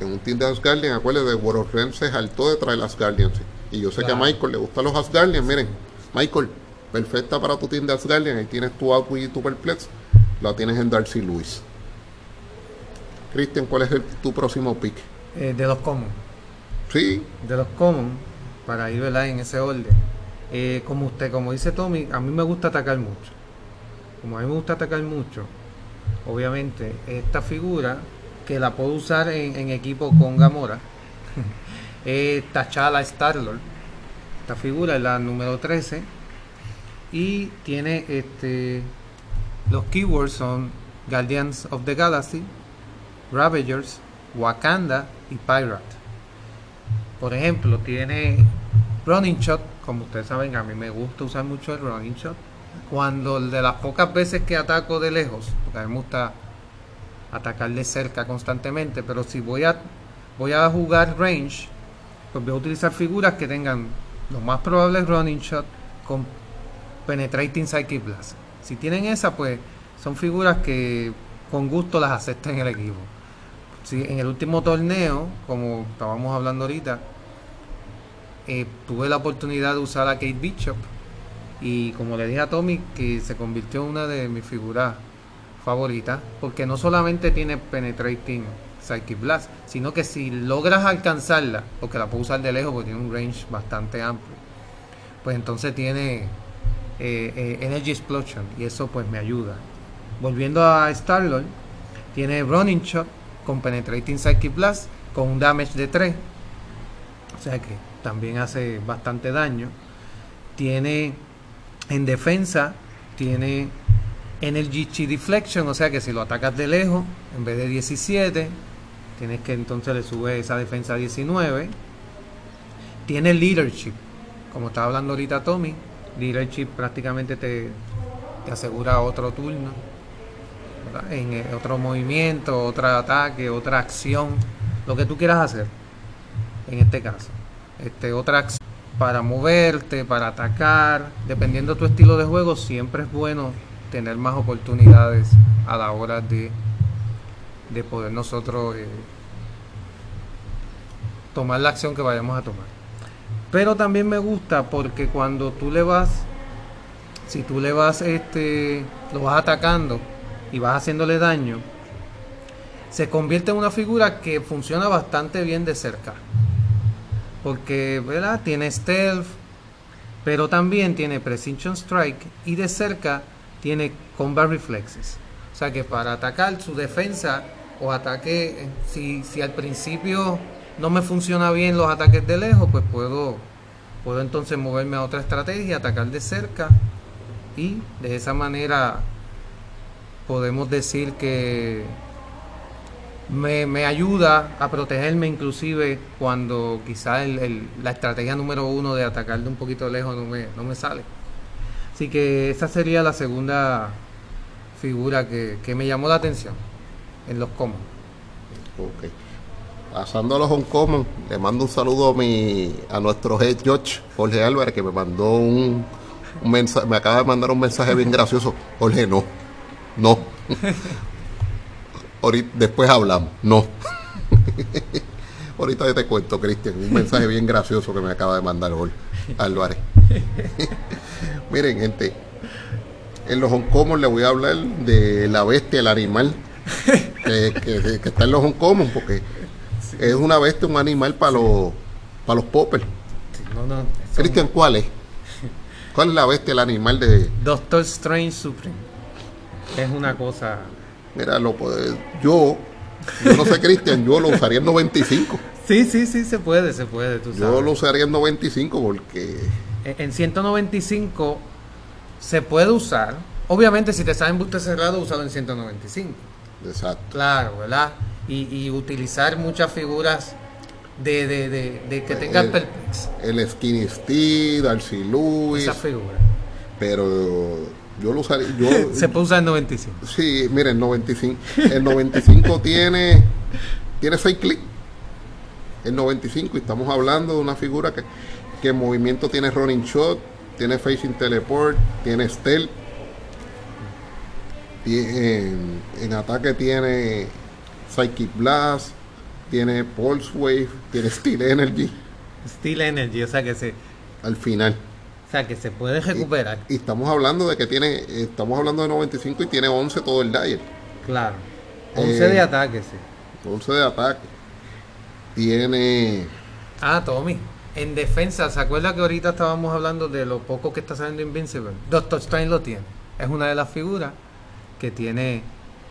En un Team de Asgardian, acuérdate, de World of Realms se saltó de traer Asgardians. Y yo sé que a. Michael le gustan los Asgardian, miren, Michael, perfecta para tu Team de Asgardian, ahí tienes tu Outwit y tu Perplex, la tienes en Darcy Lewis. Christian, ¿cuál es el- tu próximo pick? Eh, de los common. Sí, De los common, para ir ¿verdad? en ese orden. Eh, como usted, como dice Tommy, a mí me gusta atacar mucho. Como a mí me gusta atacar mucho, obviamente esta figura que la puedo usar en, equipo con Gamora, es T'Challa Star-Lord. Esta figura es la número 13 y tiene este los keywords son Guardians of the Galaxy, Ravagers, Wakanda y Pirate. Por ejemplo, tiene Running Shot, como ustedes saben, a mí me gusta usar mucho el Running Shot. Cuando de las pocas veces que ataco de lejos, porque a mí me gusta atacar de cerca constantemente, pero si voy a voy a jugar range, pues voy a utilizar figuras que tengan lo más probable Running Shot con Penetrating Psychic Blast. Si tienen esa, pues son figuras que con gusto las acepto en el equipo. Si en el último torneo, como estábamos hablando ahorita, eh, tuve la oportunidad de usar a Kate Bishop y como le dije a Tommy que se convirtió en una de mis figuras favoritas porque no solamente tiene penetrating Psychic Blast sino que si logras alcanzarla porque la puedo usar de lejos porque tiene un range bastante amplio pues entonces tiene eh, eh, Energy Explosion y eso pues me ayuda. Volviendo a Star-Lord tiene Running Shot con Penetrating Psychic Blast con un damage de 3 o sea que también hace bastante daño tiene en defensa tiene Energy Chi Deflection, o sea que si lo atacas de lejos, en vez de 17, tienes que entonces le sube esa defensa a 19. Tiene Leadership, como estaba hablando ahorita Tommy, Leadership prácticamente te, te asegura otro turno, en eh, otro movimiento, otro ataque, otra acción, lo que tú quieras hacer, en este caso. Este, otra acción para moverte, para atacar, dependiendo de tu estilo de juego, siempre es bueno tener más oportunidades a la hora de, de poder nosotros eh, tomar la acción que vayamos a tomar. Pero también me gusta porque cuando tú le vas, si tú le vas, este, lo vas atacando y vas haciéndole daño, se convierte en una figura que funciona bastante bien de cerca porque ¿verdad? tiene stealth, pero también tiene precision strike y de cerca tiene combat reflexes. O sea que para atacar su defensa o ataque, si, si al principio no me funciona bien los ataques de lejos, pues puedo, puedo entonces moverme a otra estrategia, atacar de cerca y de esa manera podemos decir que me, me, ayuda a protegerme inclusive cuando quizá el, el, la estrategia número uno de atacar de un poquito lejos no me, no me sale. Así que esa sería la segunda figura que, que me llamó la atención en los common. Ok. Pasando a los common, le mando un saludo a mi a nuestro head George Jorge Álvarez que me mandó un, un mensaje, me acaba de mandar un mensaje bien gracioso. Jorge, no, no. Ahorita, después hablamos. No. Ahorita yo te cuento, Cristian, un mensaje bien gracioso que me acaba de mandar hoy Álvarez. Miren, gente, en los Hong les voy a hablar de la bestia, el animal que, que, que está en los Hong porque sí. es una bestia, un animal para los para los poppers. Sí, no, no, Cristian, ¿cuál es? ¿Cuál es la bestia, el animal de Doctor Strange Supreme? Es una cosa Mira, lo, yo, yo no sé, Cristian, yo lo usaría en 95. Sí, sí, sí, se puede, se puede. Tú yo lo usaría en 95 porque... En 195 se puede usar. Obviamente, si te sale en buste cerrado, usarlo en 195. Exacto. Claro, ¿verdad? Y, y utilizar muchas figuras de, de, de, de que tengan perplex. El Skinny Steve, Darcy Lewis. Esa figura. Pero yo lo usaría. Yo, Se puede usar en 95. Sí, mire, el 95. El 95 tiene, tiene 6 clics. El 95, y estamos hablando de una figura que, que en movimiento tiene running shot, tiene facing teleport, tiene stealth. En, en ataque tiene Psychic Blast, tiene Pulse Wave, tiene Steel Energy. Steel Energy, o sea que se. Al final. O sea que se puede recuperar. Y, y, estamos hablando de que tiene, estamos hablando de 95 y tiene 11 todo el dial. Claro. 11 eh, de ataque, sí. 11 de ataque. Tiene... Ah, Tommy. En defensa, ¿se acuerda que ahorita estábamos hablando de lo poco que está saliendo Invincible? Doctor Strange lo tiene. Es una de las figuras que tiene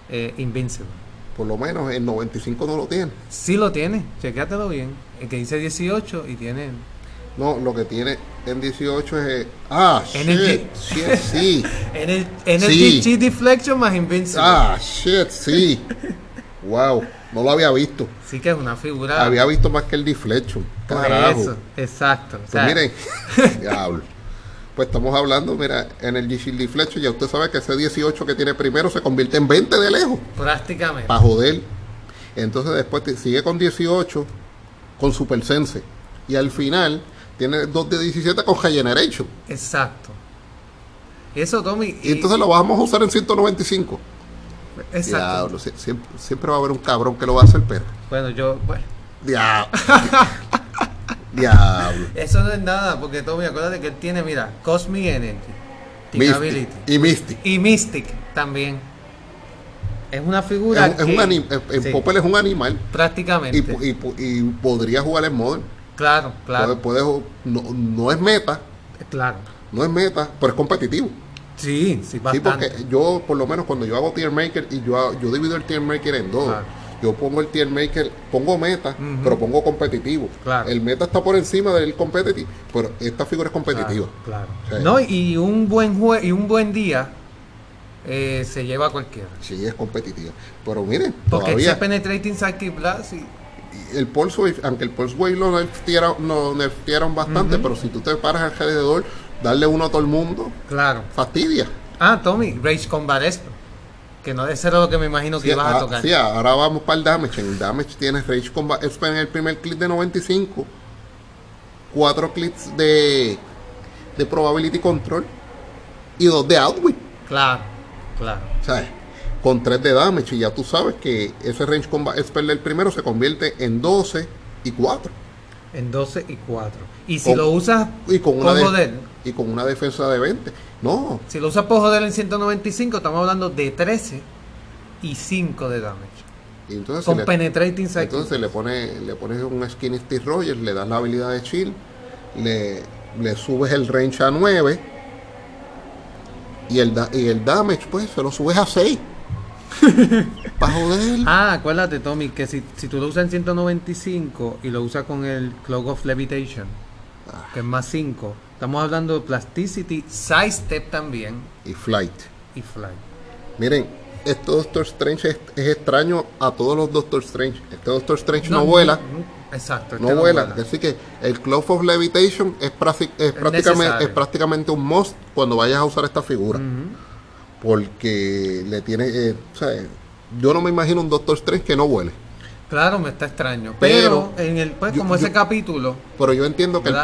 eh, Invincible. por lo menos el 95 no lo tiene. Sí lo tiene, chequéatelo bien. El que dice 18 y tiene... No, lo que tiene en 18 es... ah, Energy. shit, shit, sí. En el Energy Sí. Deflection más Invincible. Ah, shit, sí. Wow, no lo había visto. Sí que es una figura... Había visto más que el Deflection. por Carajo. eso, exacto. O Pues sea, miren, diablo. Pues estamos hablando, mira, en el G-Shield Deflection, ya usted sabe que ese 18 que tiene primero se convierte en 20 de lejos, prácticamente. para joder. Entonces después te- sigue con 18, con Super Sense. Y al final tiene 2 de 17 con Regeneration. Exacto. Eso, Tommy. Y entonces lo vamos a usar en 195. exacto. Diablo, sie- siempre, siempre va a haber un cabrón que lo va a hacer, pero. Bueno, yo, bueno, Diablo. Diablo. eso no es nada, porque Tommy, acuérdate que él tiene, mira, Cosmic Energy, Mystic. Y Mystic. y Mystic también. Es una figura es que un anim- en sí, Popper es un animal. prácticamente. Y, y podría jugar en Modern. Claro, claro, puede ju- no, no es meta, claro. no es meta, pero es competitivo. Sí, sí, Sí, bastante. porque yo, por lo menos cuando yo hago tier maker y yo, yo divido el tier maker en dos. Claro. Yo pongo el tier maker, pongo meta, pero pongo competitivo. Claro. El meta está por encima del competitivo, pero esta figura es competitiva. Claro, Sí. No, y un buen jue y un buen día eh, se lleva a cualquiera. Sí, es competitiva. Pero miren, Porque todavía ese Penetrating Psychic Blast y el Pulse Wave, aunque el Pulse Wave lo nerfearon, no nerfearon bastante, pero si tú te paras alrededor, darle uno a todo el mundo, claro. fastidia. Ah, Tommy, Rage Combat Esper. Que no ese era lo que me imagino que Sí, ibas a ah, tocar. sí, ahora vamos para el damage. En el damage tienes Rage Combat Esper en el primer clip de 95. Cuatro clips de, de Probability Control. Y dos de Outwit. Claro, claro. ¿Sabes? Con tres de damage. Y ya tú sabes que ese Range Combat Esper del primero se convierte en 12 y 4. En 12 y 4. Y si Con- lo usas Y con, una de- joder, y con una defensa de 20. No, si lo usas por joder en 195, estamos hablando de 13 y 5 de damage. y entonces, Con si le, Penetrating Psychic entonces le, pone, le pones un Skinny Steve Rogers, le das la habilidad de chill, le, le subes el range a 9 y el, da- y el damage, pues se lo subes a 6. Para joder. Ah, acuérdate, Tommy, que si, si tú lo usas en 195 y lo usas con el Cloak of Levitation, que es más 5, estamos hablando de Plasticity, Side Step también Y Flight. y Fly. Miren, este Doctor Strange es, es extraño a todos los Doctor Strange. Este Doctor Strange no, vuela. Exacto. No este vuela. Así que el Cloud of Levitation es, prácti- es prácticamente, necesario. es prácticamente un must cuando vayas a usar esta figura. Porque le tiene. eh, o sea, yo no me imagino un Doctor Strange que no vuele. Claro, me está extraño. Pero, Pero, en el, pues, yo- como ese yo- capítulo, Pero yo entiendo que el,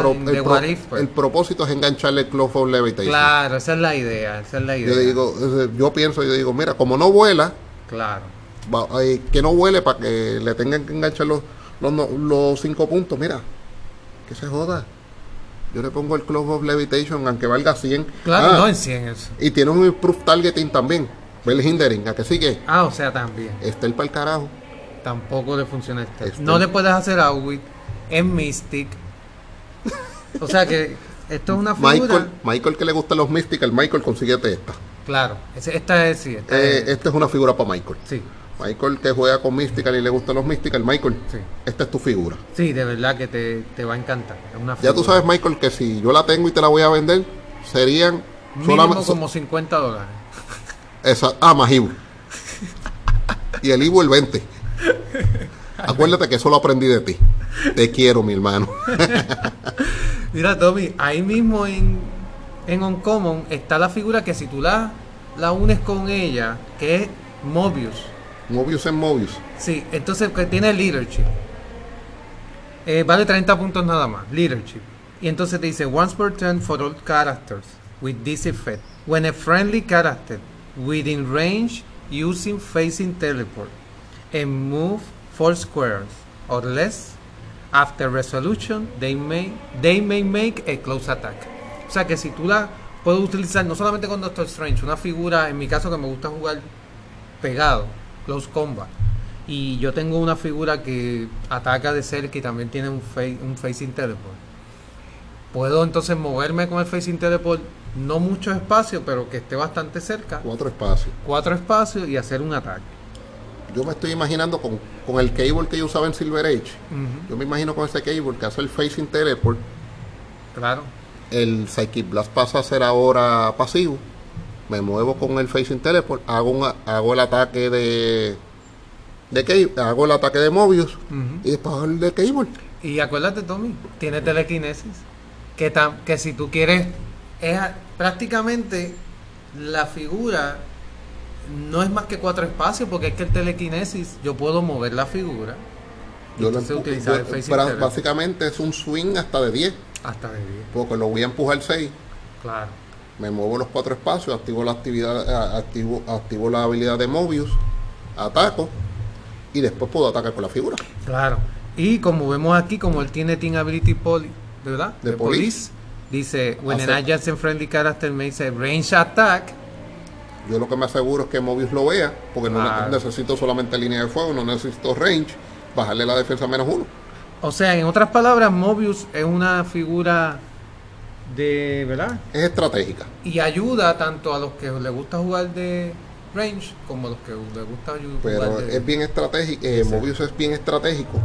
pues. el propósito es engancharle el of Levitation. claro, esa es la idea, esa es la idea. Yo digo, yo pienso, yo digo, mira, como no vuela, Claro. va- eh, que no vuele para que le tengan que enganchar los, los, los cinco puntos. Mira, que se joda. Yo le pongo el Cloud of Levitation, aunque valga 100. Claro, Ah, no en 100 eso. Y tiene un improved targeting también. Bell hindering, a que sigue. Ah, o sea, también. Está el para el carajo. Tampoco le funciona este. Este. No le puedes hacer outwit en Mystic. O sea que esto es una figura. Michael, Michael que le gustan los Mystical, Michael consíguete esta. Claro, esta es sí, esta Eh, es- esta es una figura para Michael. sí, Michael que juega con Mystical y le gustan los Mystical, Michael, sí. esta es tu figura. Sí, de verdad que te, te va a encantar. Es una Ya tú sabes, Michael, que si yo la tengo y te la voy a vender, serían Mínimo solamente. como 50 dólares. Esa, ah, más Ibu. Y el Ibu el 20. Acuérdate que eso lo aprendí de ti. Te quiero, mi hermano. Mira, Tommy, ahí mismo en, en Uncommon está la figura que si tú la, la unes con ella, que es Mobius. Mobius en Mobius. Sí, entonces que tiene leadership. Eh, vale 30 puntos nada más, leadership. Y entonces te dice, once per turn for all characters with this effect. When a friendly character within range using facing teleport and move four squares or less after resolution, they may, they may make a close attack. O sea que si tú la puedes utilizar no solamente con Doctor Strange, una figura, en mi caso que me gusta jugar pegado, close combat. Y yo tengo una figura que ataca de cerca y también tiene un, fa- un facing teleport. Puedo entonces moverme con el facing teleport, no mucho espacio, pero que esté bastante cerca, Cuatro espacios. cuatro espacios y hacer un ataque. yo me estoy imaginando con, con el cable que yo usaba en Silver Age. Yo me imagino con ese cable que hace el facing teleport. Claro. El Psychic Blast pasa a ser ahora pasivo. Me muevo con el facing teleport. Hago, un, hago el ataque de. de cable, hago el ataque de Mobius. Y después el de cable. Y acuérdate, Tommy, tiene telequinesis. Que, tam- que si tú quieres, es prácticamente la figura no es más que cuatro espacios, porque es que el telequinesis, yo puedo mover la figura. Y Yo lo entonces utilizar yo- el facing teleport básicamente es un swing hasta de 10. hasta de 10. Porque lo voy a empujar 6. Claro. Me muevo los cuatro espacios, activo la actividad, a- activo, activo la habilidad de Mobius, ataco y después puedo atacar con la figura. Claro. Y como vemos aquí, como él tiene Team Ability Poli, ¿verdad? De police. Dice, when an adjacent friendly character makes a range attack, Yo lo que me aseguro es que Mobius lo vea, porque no necesito solamente línea de fuego, no necesito range, bajarle la defensa a menos uno. o sea, en otras palabras, Mobius es una figura de, ¿verdad? Es estratégica. Y ayuda tanto a los que les gusta jugar de range como a los que les gusta ayu- Pero jugar de... es bien estratégico, eh, Sí. Mobius es bien estratégico,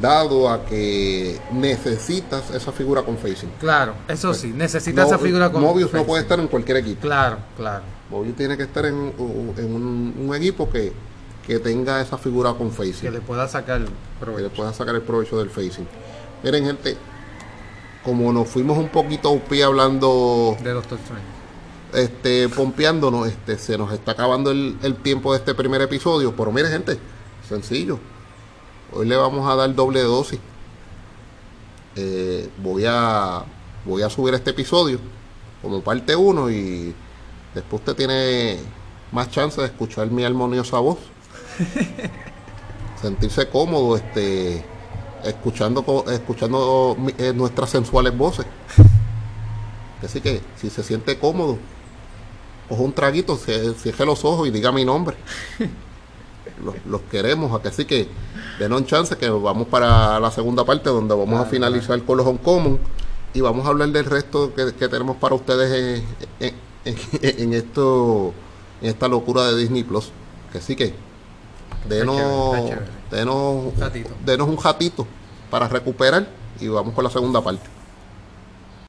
dado a que necesitas esa figura con facing. Claro, eso sí, necesita No- esa figura con Mobius no puede estar en cualquier equipo. Claro, claro. Mobius tiene que estar en, un- en un, un equipo que, que tenga esa figura con Que facing, le pueda sacar que le pueda sacar el provecho del facing. Miren gente, como nos fuimos un poquito UP hablando, De Doctor Strange. este, pompeándonos, este, se nos está acabando el, el tiempo de este primer episodio, pero miren gente, sencillo, hoy le vamos a dar doble dosis. Eh, voy a voy a subir este episodio como parte 1 y después usted tiene más chance de escuchar mi armoniosa voz. Sentirse cómodo este escuchando escuchando eh, nuestras sensuales voces. Así que si se siente cómodo, coja un traguito, se- cierre los ojos y diga mi nombre. Los, los queremos, así que denos chance que vamos para la segunda parte donde vamos a Claro, finalizar con los Uncommon y vamos a hablar del resto que, que tenemos para ustedes en, en- en- en esto en esta locura de Disney Plus. Que así que denos. Denos, denos un ratito para recuperar y vamos con la segunda parte.